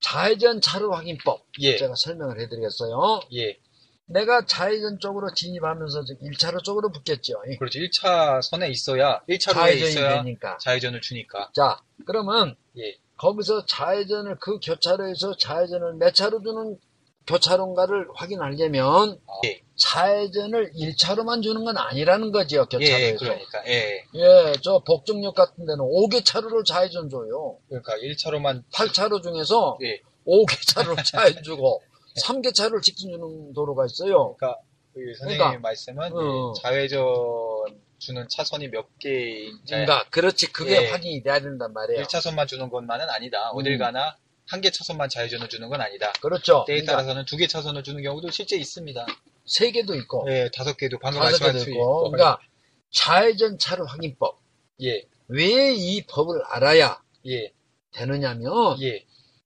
좌회전 차로 확인법 예, 제가 설명을 해드리겠어요. 예. 내가 좌회전 쪽으로 진입하면서 1차로 쪽으로 붙겠죠. 그렇죠. 1차 선에 있어야, 1차로에 좌회전이 있어야 되니까. 좌회전을 주니까. 자, 그러면 예, 거기서 좌회전을 그 교차로에서 좌회전을 몇 차로 주는 교차로인가를 확인하려면 아, 예, 좌회전을 1차로만 주는 건 아니라는 거지요, 교차로에서. 예, 그러니까, 예. 예, 저 복중역 같은 데는 5개 차로를 좌회전 줘요. 그러니까 1차로만, 8차로 중에서 예. 5개 차로를 좌회전 주고 3개 차로를 직진 주는 도로가 있어요. 그러니까, 그 선생님 그러니까, 말씀은 어. 이 좌회전 주는 차선이 몇 개인지, 그러니까 그렇지 그게 예. 확인이 돼야 된단 말이에요. 1차선만 주는 것만은 아니다. 어딜 음. 가나 한 개 차선만 좌회전을 주는 건 아니다. 그렇죠. 때에 그러니까 따라서는 두 개 차선을 주는 경우도 실제 있습니다. 세 개도 있고 예, 다섯 개도 방금 말씀하신 있고. 있고. 그러니까 좌회전 차로 확인법. 예, 왜 이 법을 알아야 예, 되느냐면 예,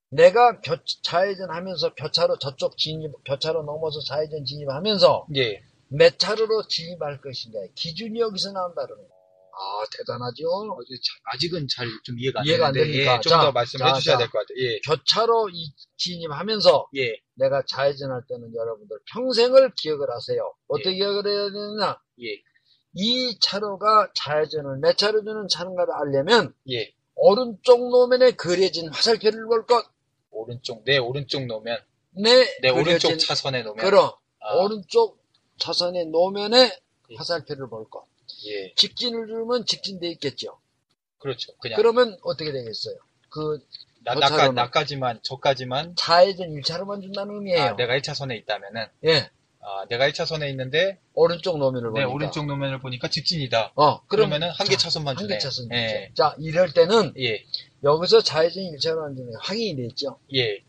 내가 교, 좌회전 하면서 교차로 저쪽 진입, 교차로 넘어서 좌회전 진입하면서 예. 몇 차로로 진입할 것인가 기준이 여기서 나온다는 거예요. 아, 대단하죠? 어, 아직은 잘 좀 이해가 안 이해가 안? 예, 좀 자, 더 말씀해 자, 주셔야 자. 될것 같아요. 예, 교차로 이- 진입하면서 예, 내가 좌회전할 때는 여러분들 평생을 기억을 하세요. 어떻게 기억을 해야 되느냐? 예, 이 차로가 좌회전을 몇 차로 주는 차인가를 알려면 예. 오른쪽 노면에 그려진 화살표를 볼 것. 오른쪽 내 오른쪽 놓으면 내 내 그려진 오른쪽 차선에 놓으면 그럼 아, 오른쪽 차선의 노면에 예. 화살표를 볼 것. 예, 직진을 주면 직진돼 있겠죠. 그렇죠. 그냥 그러면 어떻게 되겠어요? 그 나, 저 나까, 나까지만 저까지만 좌회전 1차로만 준다는 의미예요. 아, 내가 1차선에 있다면은 예. 아, 내가 1차선에 있는데 오른쪽 노면을 내 보니까. 오른쪽 노면을 보니까 직진이다. 어, 그럼 그러면은 한 개 차선만 주네. 한개 차선 예. 자, 이럴 때는 예, 여기서 좌회전 1차로 완전히 확인이 됐죠. 예,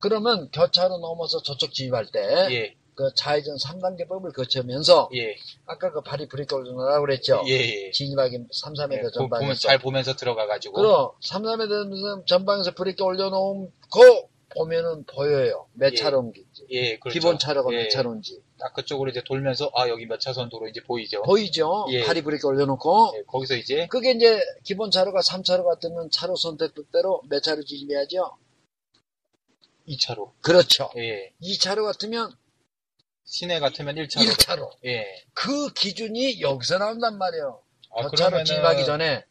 그러면 교차로 넘어서 저쪽 진입할 때, 예, 그 좌회전 3단계 법을 거치면서, 예, 아까 그 발이 브레이크 올려놓으라고 그랬죠. 예, 예. 진입하기 3, 3m 예, 보- 보면, 전방에서. 잘 보면서 들어가 가지고. 그럼 3, 3m 전방에서 브레이크 올려놓고 보면은 보여요. 몇 예. 차로인지. 예, 그렇죠. 기본 차로가 예. 몇 차로인지. 딱 그쪽으로 이제 돌면서 아 여기 몇 차선 도로인지 보이죠. 보이죠? 예. 발이 브레이크 올려놓고. 예, 거기서 이제 그게 이제 기본 차로가 3차로 같으면 차로 선택법대로 몇 차로 진입해야죠? 2차로. 그렇죠. 예. 2차로 같으면 시내 같으면 1차로. 1차로. 예. 그 기준이 여기서 나온단 말이에요. 아, 교차로 진입하기 전에.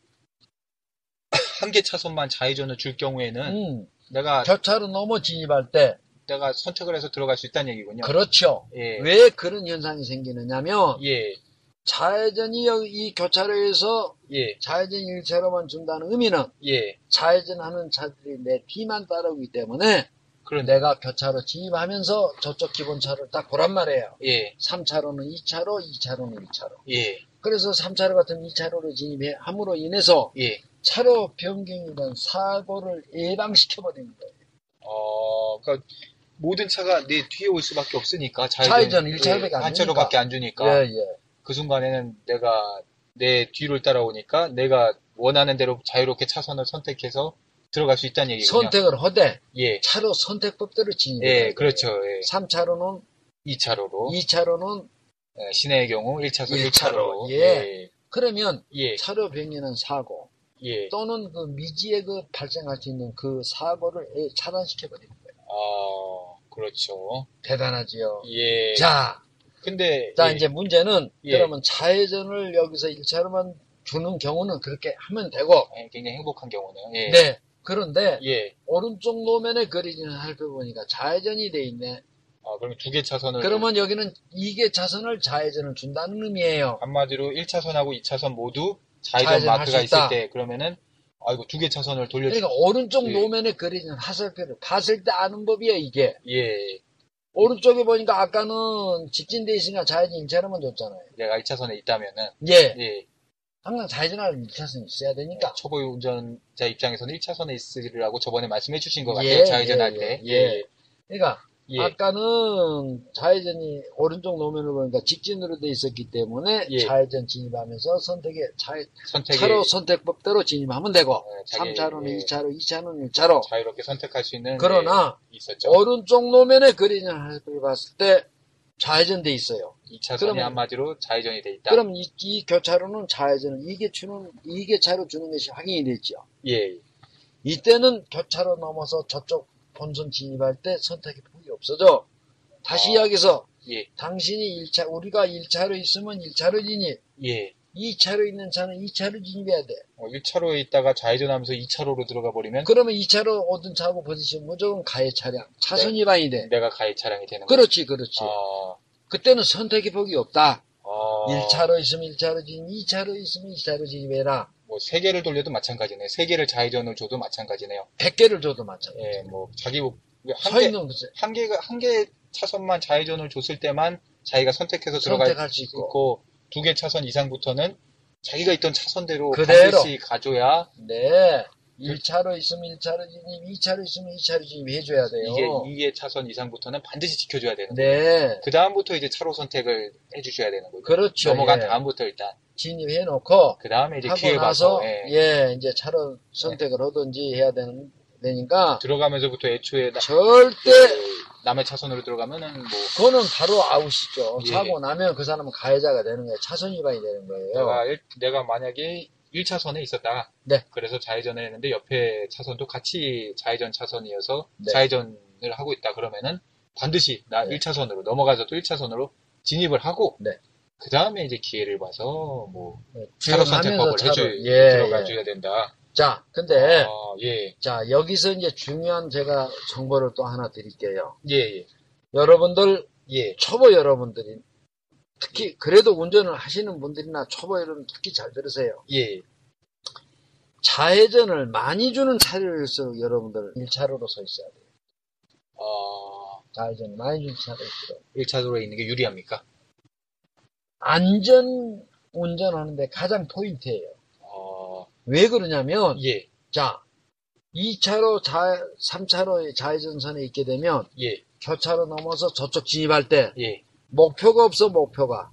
한 개 차선만 좌회전을 줄 경우에는 음, 내가 교차로 넘어 진입할 때. 내가 선택을 해서 들어갈 수 있다는 얘기군요. 그렇죠. 예. 왜 그런 현상이 생기느냐면 예. 좌회전이 여기 이 교차로에서 예. 좌회전 1차로만 준다는 의미는 예. 좌회전하는 차들이 내 뒤만 따라오기 때문에 그런데 내가 교차로 진입하면서 저쪽 기본 차로를 딱 보란 말이에요. 예. 3차로는 2차로, 2차로는 2차로. 예. 그래서 3차로 같은 2차로로 진입함으로 인해서 예. 차로 변경이든 사고를 예방시켜버리는 거예요. 어, 그러니까 모든 차가 내 뒤에 올 수밖에 없으니까 좌회전 예, 1차로밖에 안한 차로밖에 안 주니까 예, 예. 그 순간에는 내가 내 뒤를 따라오니까 내가 원하는 대로 자유롭게 차선을 선택해서 들어갈 수 있다는 얘기군요. 선택을 하되 예. 차로 선택법대로 진입해야 예. 그렇죠. 예. 3차로는 2차로로. 2차로는 예, 시내의 경우 1차선 일 1차로. 차로. 예. 예. 그러면 예. 차로 변경은 사고 예. 또는 그 미지에 그 발생할 수 있는 그 사고를 예, 차단시켜 버리는 거예요. 아, 그렇죠. 대단하지요. 예. 자, 근데 자 예. 이제 문제는 예. 그러면 좌회전을 여기서 1차로만 주는 경우는 그렇게 하면 되고 예, 굉장히 행복한 경우네요. 예. 네. 그런데 예. 오른쪽 노면에 그려지는 살펴보니까 좌회전이 돼 있네. 아, 그러면 두개 차선을 그러면 여기는 이게 차선을 좌회전을 준다는 의미예요. 한마디로 1차선하고 2차선 모두 좌회전 좌회전할 마크가. 있을 때 그러면은 아이고 두 개 차선을 돌려 그러니까 오른쪽 예. 노면에 그려진 화살표를 봤을 때 아는 법이에요, 이게. 예. 오른쪽에 보니까 아까는 직진돼 있으니까 좌회전 1차로만 줬잖아요. 내가 1차선에 있다면은 예. 예. 항상 좌회전할 1차선이 있어야 되니까. 초보 운전자 입장에서는 1차선에 있으리라고 저번에 말씀해 주신 것 예, 같아요. 좌회전할 예, 때. 예, 예. 그러니까 예. 아까는 좌회전이 오른쪽 노면을 보니까 직진으로 돼 있었기 때문에 예. 좌회전 진입하면서 선택에 좌회, 차로 선택법대로 진입하면 되고 예, 자기, 3차로는 예. 2차로, 2차로는 1차로. 자유롭게 선택할 수 있는 그러나 예. 오른쪽 노면에 그린을 봤을 때 좌회전 돼 있어요. 2차선이 그러면- 한마디로 좌회전이 돼 있다. 그럼 이, 이 교차로는 좌회전을 이게 주는 이게 차로 주는 것이 확인이 됐죠. 예. 이때는 교차로 넘어서 저쪽 본선 진입할 때 선택의 폭이 없어져. 다시 아. 이야기해서 예. 당신이 1차 우리가 1차로 있으면 1차로 진입, 예. 2차로 있는 차는 2차로 진입해야 돼. 어, 1차로에 있다가 좌회전하면서 2차로로 들어가 버리면 그러면 2차로 오든 차고 부딪히면 무조건 가해 차량, 차선 네. 위반이 돼. 내가 가해 차량이 되는 거죠. 그렇지, 그렇지. 아, 그때는 선택의 폭이 없다. 아, 1차로 있으면 1차로 진입, 2차로 있으면 2차로 진입해라. 뭐, 세 개를 돌려도 마찬가지네요. 세 개를 좌회전을 줘도 마찬가지네요. 100개를 줘도 마찬가지. 예, 뭐, 자기, 목- 한서 개, 한 개가, 한 개 차선만 좌회전을 줬을 때만 자기가 선택해서 들어갈 선택할 수 있고. 있고, 두 개 차선 이상부터는 자기가 있던 차선대로 그대로. 반드시 가줘야 네. 1차로 있으면 1차로 진입, 2차로 있으면 2차로 진입해줘야 돼요. 이게, 이게 차선 이상부터는 반드시 지켜줘야 되는 거예요. 네. 그 다음부터 이제 차로 선택을 해주셔야 되는 거죠. 그렇죠. 넘어간 예. 다음부터 일단. 진입해놓고, 그 다음에 이제 기회 나서, 봐서, 예. 예, 이제 차로 선택을 하든지 해야 되는, 되니까, 들어가면서부터 애초에 나- 절대, 그 남의 차선으로 들어가면은 뭐, 그거는 바로 아웃이죠. 예. 사고 나면 그 사람은 가해자가 되는 거예요. 차선 위반이 되는 거예요. 내가, 일- 내가 만약에 1차선에 있었다. 네. 그래서 좌회전을 했는데 옆에 차선도 같이 좌회전 차선이어서 네. 좌회전을 하고 있다. 그러면은 반드시 나 네. 1차선으로 넘어가서도 1차선으로 진입을 하고 네. 그 다음에 이제 기회를 봐서 뭐 네, 차로 선택법을 차로- 해줘 예, 들어가줘야 예. 된다. 자, 근데, 아, 예, 자, 여기서 이제 중요한 제가 정보를 또 하나 드릴게요. 예, 예, 여러분들, 예, 초보 여러분들이, 특히, 그래도 운전을 하시는 분들이나 초보 여러분 특히 잘 들으세요. 예, 좌회전을 많이 주는 차량일수록 여러분들 1차로로 서 있어야 돼요. 어, 좌회전 많이 주는 차량일수록. 1차로에 있는 게 유리합니까? 안전 운전하는데 가장 포인트예요. 어, 왜 그러냐면, 예, 자, 2차로 좌, 3차로의 좌회전선에 있게 되면, 예, 교차로 넘어서 저쪽 진입할 때, 예. 목표가 없어, 목표가.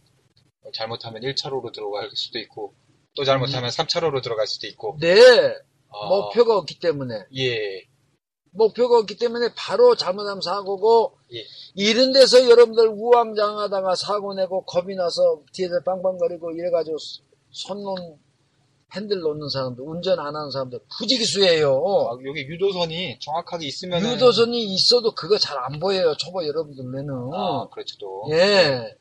잘못하면 1차로로 들어갈 수도 있고 또 잘못하면 3차로로 들어갈 수도 있고 네, 아, 목표가 없기 때문에. 예, 목표가 없기 때문에 바로 잘못하면 사고고, 예. 이런 데서 여러분들 우왕장하다가 사고 내고 겁이 나서 뒤에서 빵빵거리고 이래가지고 손 놓은, 핸들 놓는 사람들, 운전 안 하는 사람들 부지기수예요. 아, 여기 유도선이 정확하게 있으면 유도선이 있어도 그거 잘 안 보여요, 초보 여러분들 눈에는. 아, 그렇죠 또. 예.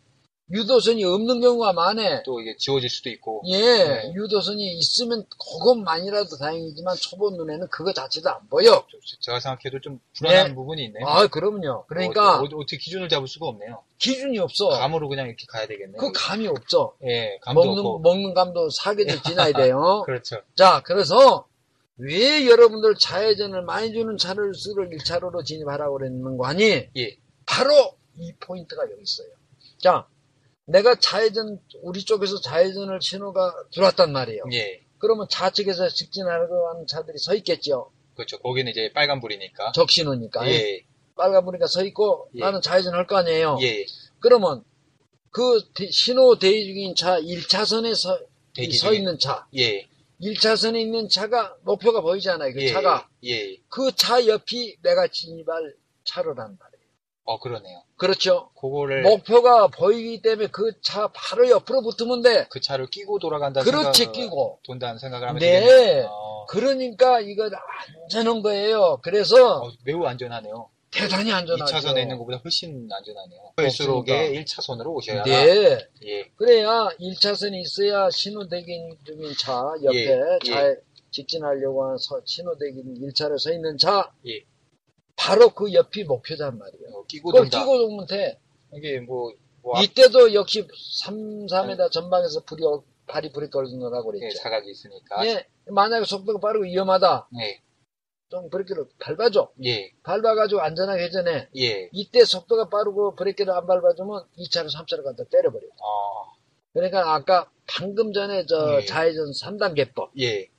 유도선이 없는 경우가 많아. 또 이게 지워질 수도 있고 예, 네. 유도선이 있으면 그것만이라도 다행이지만 초보 눈에는 그거 자체도 안 보여. 좀 제가 생각해도 좀 불안한 네. 부분이 있네요. 아, 그럼요. 그러니까 어, 어, 떻게 기준을 잡을 수가 없네요. 기준이 없어. 감으로 그냥 이렇게 가야 되겠네요. 그 감이 없죠. 예, 감도 먹는, 없고. 먹는 감도 사계도 <laughs> 지나야 돼요. <laughs> 그렇죠. 자, 그래서 왜 여러분들 좌회전을 많이 주는 차를 쓰러 1차로로 진입하라고 그랬는 거 아니? 예, 바로 이 포인트가 여기 있어요. 자, 내가 좌회전, 우리 쪽에서 좌회전을 신호가 들어왔단 말이에요. 예, 그러면 좌측에서 직진하려고 하는 차들이 서 있겠죠. 그렇죠. 거기는 이제 빨간불이니까. 적신호니까. 예, 빨간불이니까 서 있고 예. 나는 좌회전 할 거 아니에요. 예, 그러면 그 대- 신호 대기 중인 차 1차선에 서, 서. 있는 차. 예, 1차선에 있는 차가 목표가 보이잖아요. 그 예, 차가. 예, 그 차 옆이 내가 진입할 차로란 말이에요. 어 그러네요. 그렇죠. 그거를 목표가 보이기 때문에 그 차 바로 옆으로 붙으면 돼. 그 차를 끼고 돌아간다는 그렇지, 생각을- 끼고. 돈다는 생각을 하면 네. 되겠네요. 어, 그러니까 이거 안전한 거예요. 그래서 어, 매우 안전하네요. 대단히 안전하죠. 2차선에 있는 것보다 훨씬 안전하네요. 갈수록에 1차선으로 오셔야 네. 예, 그래야 1차선이 있어야 신호대기 중인 차 옆에 예, 차 직진하려고 하는 서- 신호대기 1차로 서 있는 차 예. 바로 그 옆이 목표단 말이에요. 어, 끼고 그걸 돈다. 끼고 오면 돼. 이게 뭐, 뭐 앞- 이때도 역시 3, 4m 전방에서 불이, 어- 발이 불이 걸리느라고 예, 그랬죠. 사각이 있으니까. 예, 만약에 속도가 빠르고 위험하다. 예, 좀 브레이크를 밟아줘. 예, 밟아가지고 안전하게 회전해. 예. 이때 속도가 빠르고 브레이크를 안 밟아주면 2차로 3차로 갖다 때려버려. 어, 그러니까 아까 방금 전에 저 예. 좌회전 3단계법 예,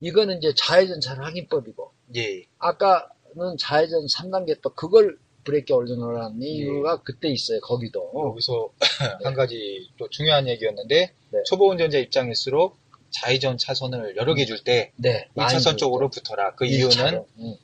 이거는 이제 좌회전 차로 확인법이고 예, 아까 는 좌회전 3단계법 그걸 브레이크에 올려놓으라는 예. 이유가 그때 있어요 거기도 여기서 한 가지 또 중요한 얘기였는데 네. 초보 운전자 입장일수록 좌회전 차선을 여러 개 줄때네 1차선 쪽으로 붙어라. 그 이유는. 음.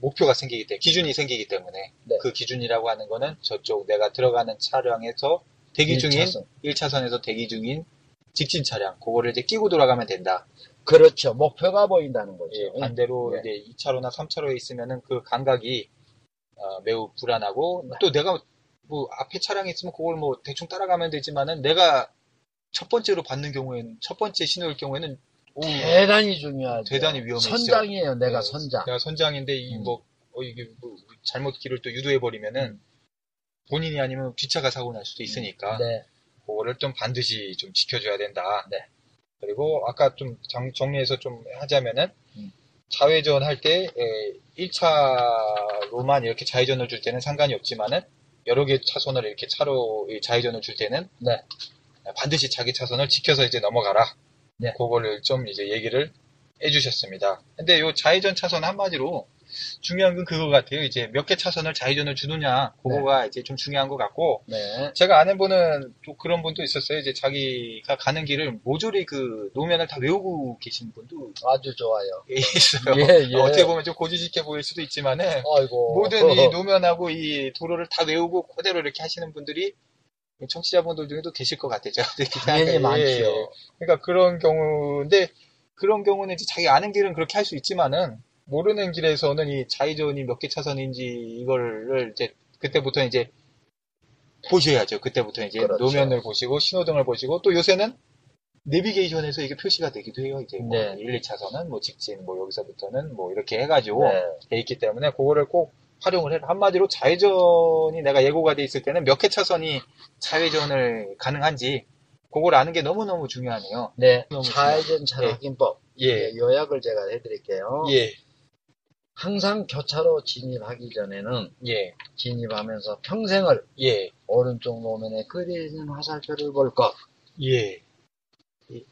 목표가 생기기 때문에 기준이 생기기 때문에 네. 그 기준이라고 하는 거는 저쪽 내가 들어가는 차량에서 대기 중인 일차선. 1차선에서 대기 중인 직진 차량 그거를 이제 끼고 돌아가면 된다. 그렇죠 목표가 보인다는 거죠 예, 반대로 네. 이제 2차로나 3차로에 있으면은 그 감각이 어, 매우 불안하고 네. 또 내가 뭐 앞에 차량이 있으면 그걸 뭐 대충 따라가면 되지만은 내가 첫 번째로 받는 경우에는 첫 번째 신호일 경우에는 오, 대단히 중요하죠 대단히 위험해지죠. 선장이에요 내가 네, 선장 내가 선장인데 이 음. 뭐 어, 이게 뭐 잘못 길을 또 유도해 버리면은 본인이 아니면 뒷차가 사고 날 수도 있으니까 네 그거를 좀 반드시 좀 지켜줘야 된다. 네. 그리고 아까 좀 정, 정리해서 좀 하자면은 음. 좌회전 할 때 1차로만 이렇게 좌회전을 줄 때는 상관이 없지만은 여러 개 차선을 이렇게 차로 이 좌회전을 줄 때는 네. 반드시 자기 차선을 지켜서 이제 넘어가라. 네. 그거를 좀 이제 얘기를 해주셨습니다. 근데 요 좌회전 차선 한마디로 중요한 건 그거 같아요. 이제 몇 개 차선을 좌회전을 주느냐, 그거가 이제 좀 중요한 것 같고, 네. 제가 아는 분은 또 그런 분도 있었어요. 이제 자기가 가는 길을 모조리 그 노면을 다 외우고 계신 분도 아주 좋아요 <laughs> 있어요. 예, 예. 어떻게 보면 좀 고지식해 보일 수도 있지만은 아이고 모든 이 <laughs> 노면하고 이 도로를 다 외우고 그대로 이렇게 하시는 분들이 청취자분들 중에도 계실 것 같아요. 당연히. 예, 예. 많죠 그러니까 그런 경우인데 그런 경우는 이제 자기 아는 길은 그렇게 할 수 있지만은 모르는 길에서는 이 좌회전이 몇 개 차선인지 이거를 이제 그때부터 이제 보셔야죠. 그때부터 이제 그렇죠. 노면을 보시고 신호등을 보시고 또 요새는 내비게이션에서 이게 표시가 되기도 해요. 이제 뭐 네. 1, 2차선은 뭐 직진 뭐 여기서부터는 뭐 이렇게 해가지고 네. 돼 있기 때문에 그거를 꼭 활용을 해라. 한마디로 좌회전이 내가 예고가 돼 있을 때는 몇 개 차선이 좌회전을 가능한지 그걸 아는 게 너무너무 중요하네요. 네. 너무 좌회전 차로 예. 확인법 예. 네, 요약을 제가 해드릴게요 예. 항상 교차로 진입하기 전에는 예. 진입하면서 평생을 예. 오른쪽 노면에 그려진 화살표를 볼 것. 예.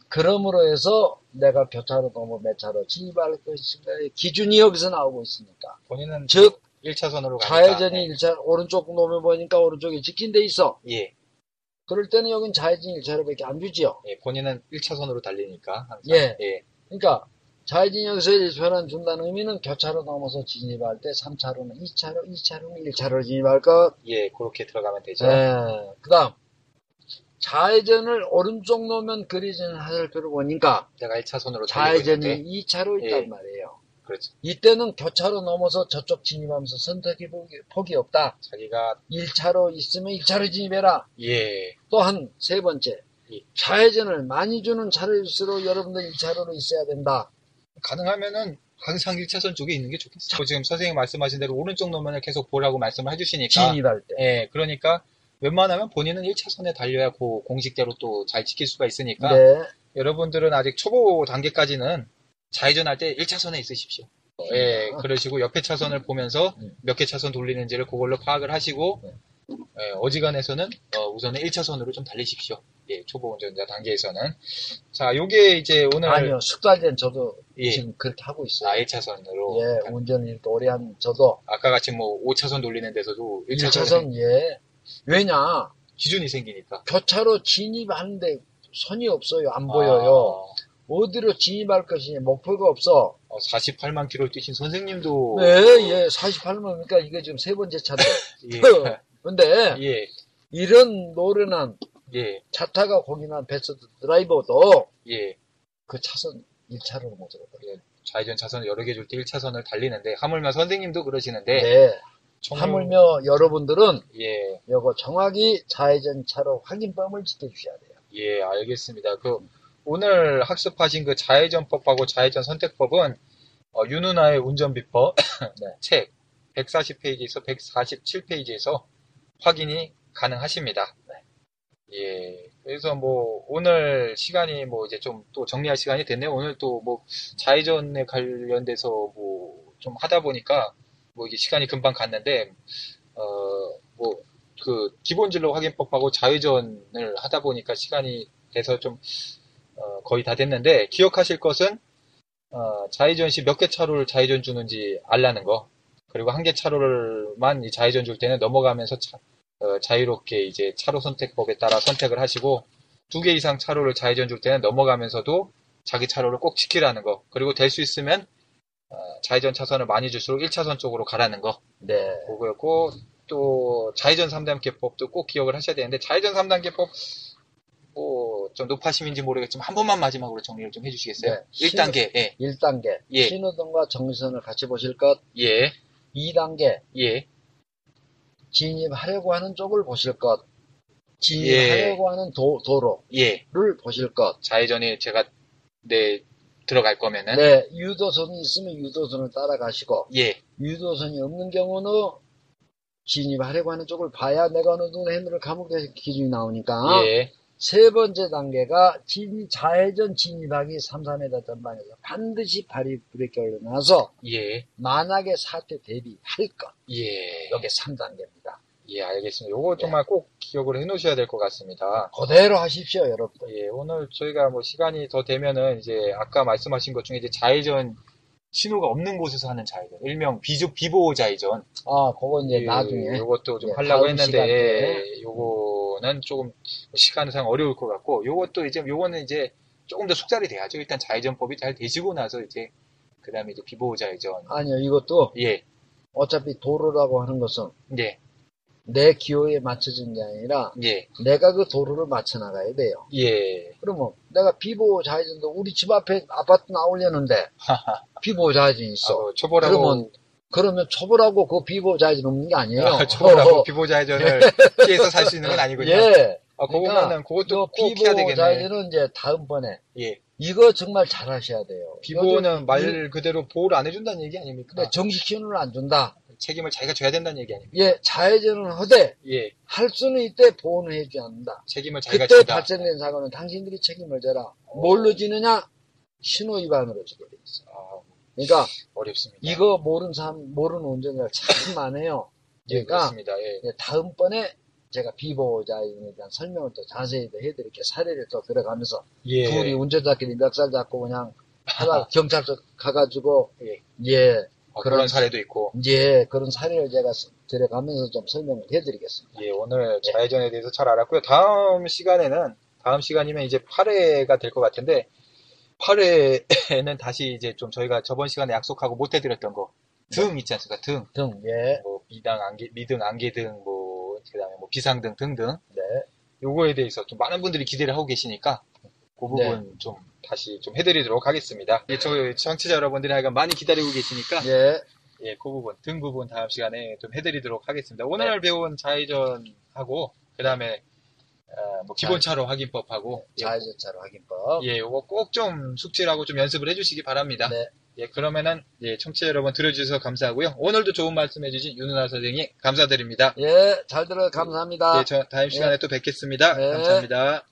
그러므로 해서 내가 교차로 넘어 몇 차로 진입할 것인가의 기준이 여기서 나오고 있으니까. 본인은 즉, 1차선으로 가니까 좌회전이 일차 오른쪽 노면 보니까 오른쪽이 직진 돼 있어. 예. 그럴 때는 여긴 좌회전 1차로밖에 안 주지요. 예. 본인은 1차선으로 달리니까 항상 예. 예. 그러니까 좌회전 여기서 1차로는 준다는 의미는 교차로 넘어서 진입할 때 3차로는 2차로, 2차로는 1차로 진입할 것. 예. 그렇게 들어가면 되죠. 네. 그 다음, 좌회전을 오른쪽 놓으면 그려지는 화살표를 보니까 내가 1차선으로 달리고 좌회전이 있는데 2차로 있단 예. 말이에요. 그렇죠. 이때는 교차로 넘어서 저쪽 진입하면서 선택의 폭이, 폭이 없다. 자기가 1차로 있으면 1차로 진입해라. 예. 또한 세 번째, 예. 좌회전을 많이 주는 차로일수록 여러분들 2차로로 있어야 된다. 가능하면은 항상 1차선 쪽에 있는 게 좋겠어요. 지금 선생님 말씀하신 대로 오른쪽 노면을 계속 보라고 말씀을 해주시니까 진입할 때. 예, 그러니까 웬만하면 본인은 1차선에 달려야 그 공식대로 또 잘 지킬 수가 있으니까 네. 여러분들은 아직 초보 단계까지는 좌회전 할 때 1차선에 있으십시오. 예, 그러시고 옆에 차선을 보면서 음. 몇개 차선 돌리는지를 그걸로 파악을 하시고 네. 예, 어지간해서는 어, 우선은 1차선으로 좀 달리십시오. 예, 초보 운전자 단계에서는. 자, 요게 이제 오늘 아니요, 숙달된 저도 예. 지금 그렇게 하고 있어요. 아, 1차선으로 예, 운전을 이렇게 오래 한 저도 아까 같이 뭐 5차선 돌리는 데서도 1차선 1차선, 예. 왜냐, 기준이 생기니까. 교차로 진입하는데 선이 없어요. 안 보여요. 어디로 진입할 것이냐 목표가 없어. 아, 48만 킬로 뛰신 선생님도 네, 예, 48만이니까 이게 지금 세 번째 차인데. <laughs> 예. <laughs> 근데 예. 이런 노련한 예. 차 타가 공인한 베스트 드라이버도 예. 그 차선 1차로로 못 들어가요. 좌회전 차선을 여러 개 줄 때 1차선을 달리는데 하물며 선생님도 그러시는데 네. 정- 하물며 여러분들은 예. 요거 정확히 좌회전 차로 확인법을 지켜주셔야 돼요. 예, 알겠습니다. 그 오늘 학습하신 그 좌회전법하고 좌회전 선택법은 어, 윤은아의 운전비법 <coughs> 네. 책 140페이지에서 147페이지에서 확인이 가능하십니다. 예. 그래서 뭐 오늘 시간이 뭐 이제 좀 또 정리할 시간이 됐네요. 오늘 또뭐 좌회전에 관련돼서 뭐 좀 하다 보니까 뭐 이게 시간이 금방 갔는데 어 뭐 그 기본진로 확인법하고 좌회전을 하다 보니까 시간이 돼서 좀 어, 거의 다 됐는데 기억하실 것은 어, 좌회전 시 몇 개 차로를 좌회전 주는지 알라는 거 그리고 한 개 차로를만 이 좌회전 줄 때는 넘어가면서 차- 어, 자유롭게 이제 차로 선택법에 따라 선택을 하시고 두 개 이상 차로를 좌회전 줄 때는 넘어가면서도 자기 차로를 꼭 지키라는 거 그리고 될 수 있으면 어, 좌회전 차선을 많이 줄수록 1차선 쪽으로 가라는 거 네. 그거였고 또 좌회전 3단계법도 꼭 기억을 하셔야 되는데 좌회전 3단계법 뭐좀 높아심인지 모르겠지만 한 번만 마지막으로 정리를 좀 해주시겠어요? 네. 1단계 예 1단계. 예. 신호등과 정지선을 같이 보실 것. 예, 2단계. 예, 진입하려고 하는 쪽을 보실 것. 진입하려고 하는 도, 도로를 예. 보실 것. 좌회전이 제가 네 들어갈 거면은 네. 유도선이 있으면 유도선을 따라가시고, 예, 유도선이 없는 경우는 진입하려고 하는 쪽을 봐야 내가 어느 정도 핸들을 감옥에 기준이 나오니까. 예, 세 번째 단계가 진, 좌회전 진입하기 3, 4m 전방에서 반드시 발이 브레이크 올려놔서 예, 만약에 사태 대비할 것. 예, 이게 3단계입니다. 예, 알겠습니다. 요거 정말 꼭 기억을 해 놓으셔야 될 것 같습니다. 그대로 하십시오, 여러분들. 예, 오늘 저희가 뭐 시간이 더 되면은 이제 아까 말씀하신 것 중에 이제 좌회전 신호가 없는 곳에서 하는 좌회전, 일명 비조 비보호 좌회전. 아, 그거 이제 예, 나중에. 요것도 좀 예, 하려고 했는데. 예, 요거는 조금 시간상 어려울 것 같고 요것도 이제 요거는 이제 조금 더 숙달이 돼야죠. 일단 좌회전법이 잘 되시고 나서 이제 그 다음에 이제 비보호 좌회전. 아니요, 이것도 예, 어차피 도로라고 하는 것은 예, 내 기호에 맞춰진 게 아니라 예, 내가 그 도로를 맞춰 나가야 돼요. 예. 그러면 내가 비보호 좌회전도 우리 집 앞에 아파트 나오려는데 <laughs> 비보호 좌회전이 있어. 아, 초보라고 그러면 그러면 초보라고 그 비보호 좌회전 없는 게 아니에요. 아, 초보라고 비보호 좌회전을 피해서 살 수 있는 건 아니군요. 예. 아, 그러니까 그거는 그것도 요꼭 해야 비보호 되겠네. 좌회전은 이제 다음번에 예. 이거 정말 잘 하셔야 돼요. 비보호는 말 그대로 보호를 안 해준다는 얘기 아닙니까? 근데 정식 신호를 안 준다. 책임을 자기가 져야 된다는 얘기 아닙니까? 예, 좌회전은 하되 예. 할 수는 있대 보호는 해주지 않는다. 책임을 자기가 그때 진다. 발생된 사고는 당신들이 책임을 져라. 뭘로 지느냐? 신호 위반으로 지게 돼 있어. 아, 그러니까 어렵습니다. 이거 모르는 사람, 모르는 운전자가 참 많아요. <laughs> 예, 그러니까 그렇습니다. 예. 예, 다음번에 제가 비보호자에 대한 설명을 또 자세히 더 해드릴게요. 사례를 또 들어가면서 예. 둘이 운전자끼리 멱살 잡고 그냥 <laughs> 하다 경찰서 가가지고 예. 예, 아, 그런 그런 사례도 있고. 예 그런 사례를 제가 스- 들어가면서 좀 설명을 해드리겠습니다. 예, 오늘 좌회전에 대해서 잘 알았고요. 다음 시간에는, 다음 시간이면 이제 8회가 될 것 같은데, 8회에는 다시 이제 좀 저희가 저번 시간에 약속하고 못 해드렸던 거, 등 있지 않습니까? 등. 등, 예, 뭐, 미당, 안개, 미등, 안개등, 뭐, 그 다음에 뭐, 비상등 등등. 네, 요거에 대해서 좀 많은 분들이 기대를 하고 계시니까, 그 부분 좀 다시 좀 해드리도록 하겠습니다. 예, 저 청취자 여러분들이 하여간 많이 기다리고 계시니까, 예, 예, 그 부분, 등 부분 다음 시간에 좀 해드리도록 하겠습니다. 오늘 배운 좌회전하고, 그 다음에, 어, 뭐 기본차로 확인법하고, 예, 좌회전차로 확인법. 예, 요거 꼭 좀 숙지하고 좀 연습을 해주시기 바랍니다. 네, 예, 그러면은, 예, 청취자 여러분 들어주셔서 감사하고요. 오늘도 좋은 말씀 해주신 윤은아 선생님, 감사드립니다. 예, 잘 들어 감사합니다. 예, 저 다음 시간에 또 뵙겠습니다. 네. 감사합니다.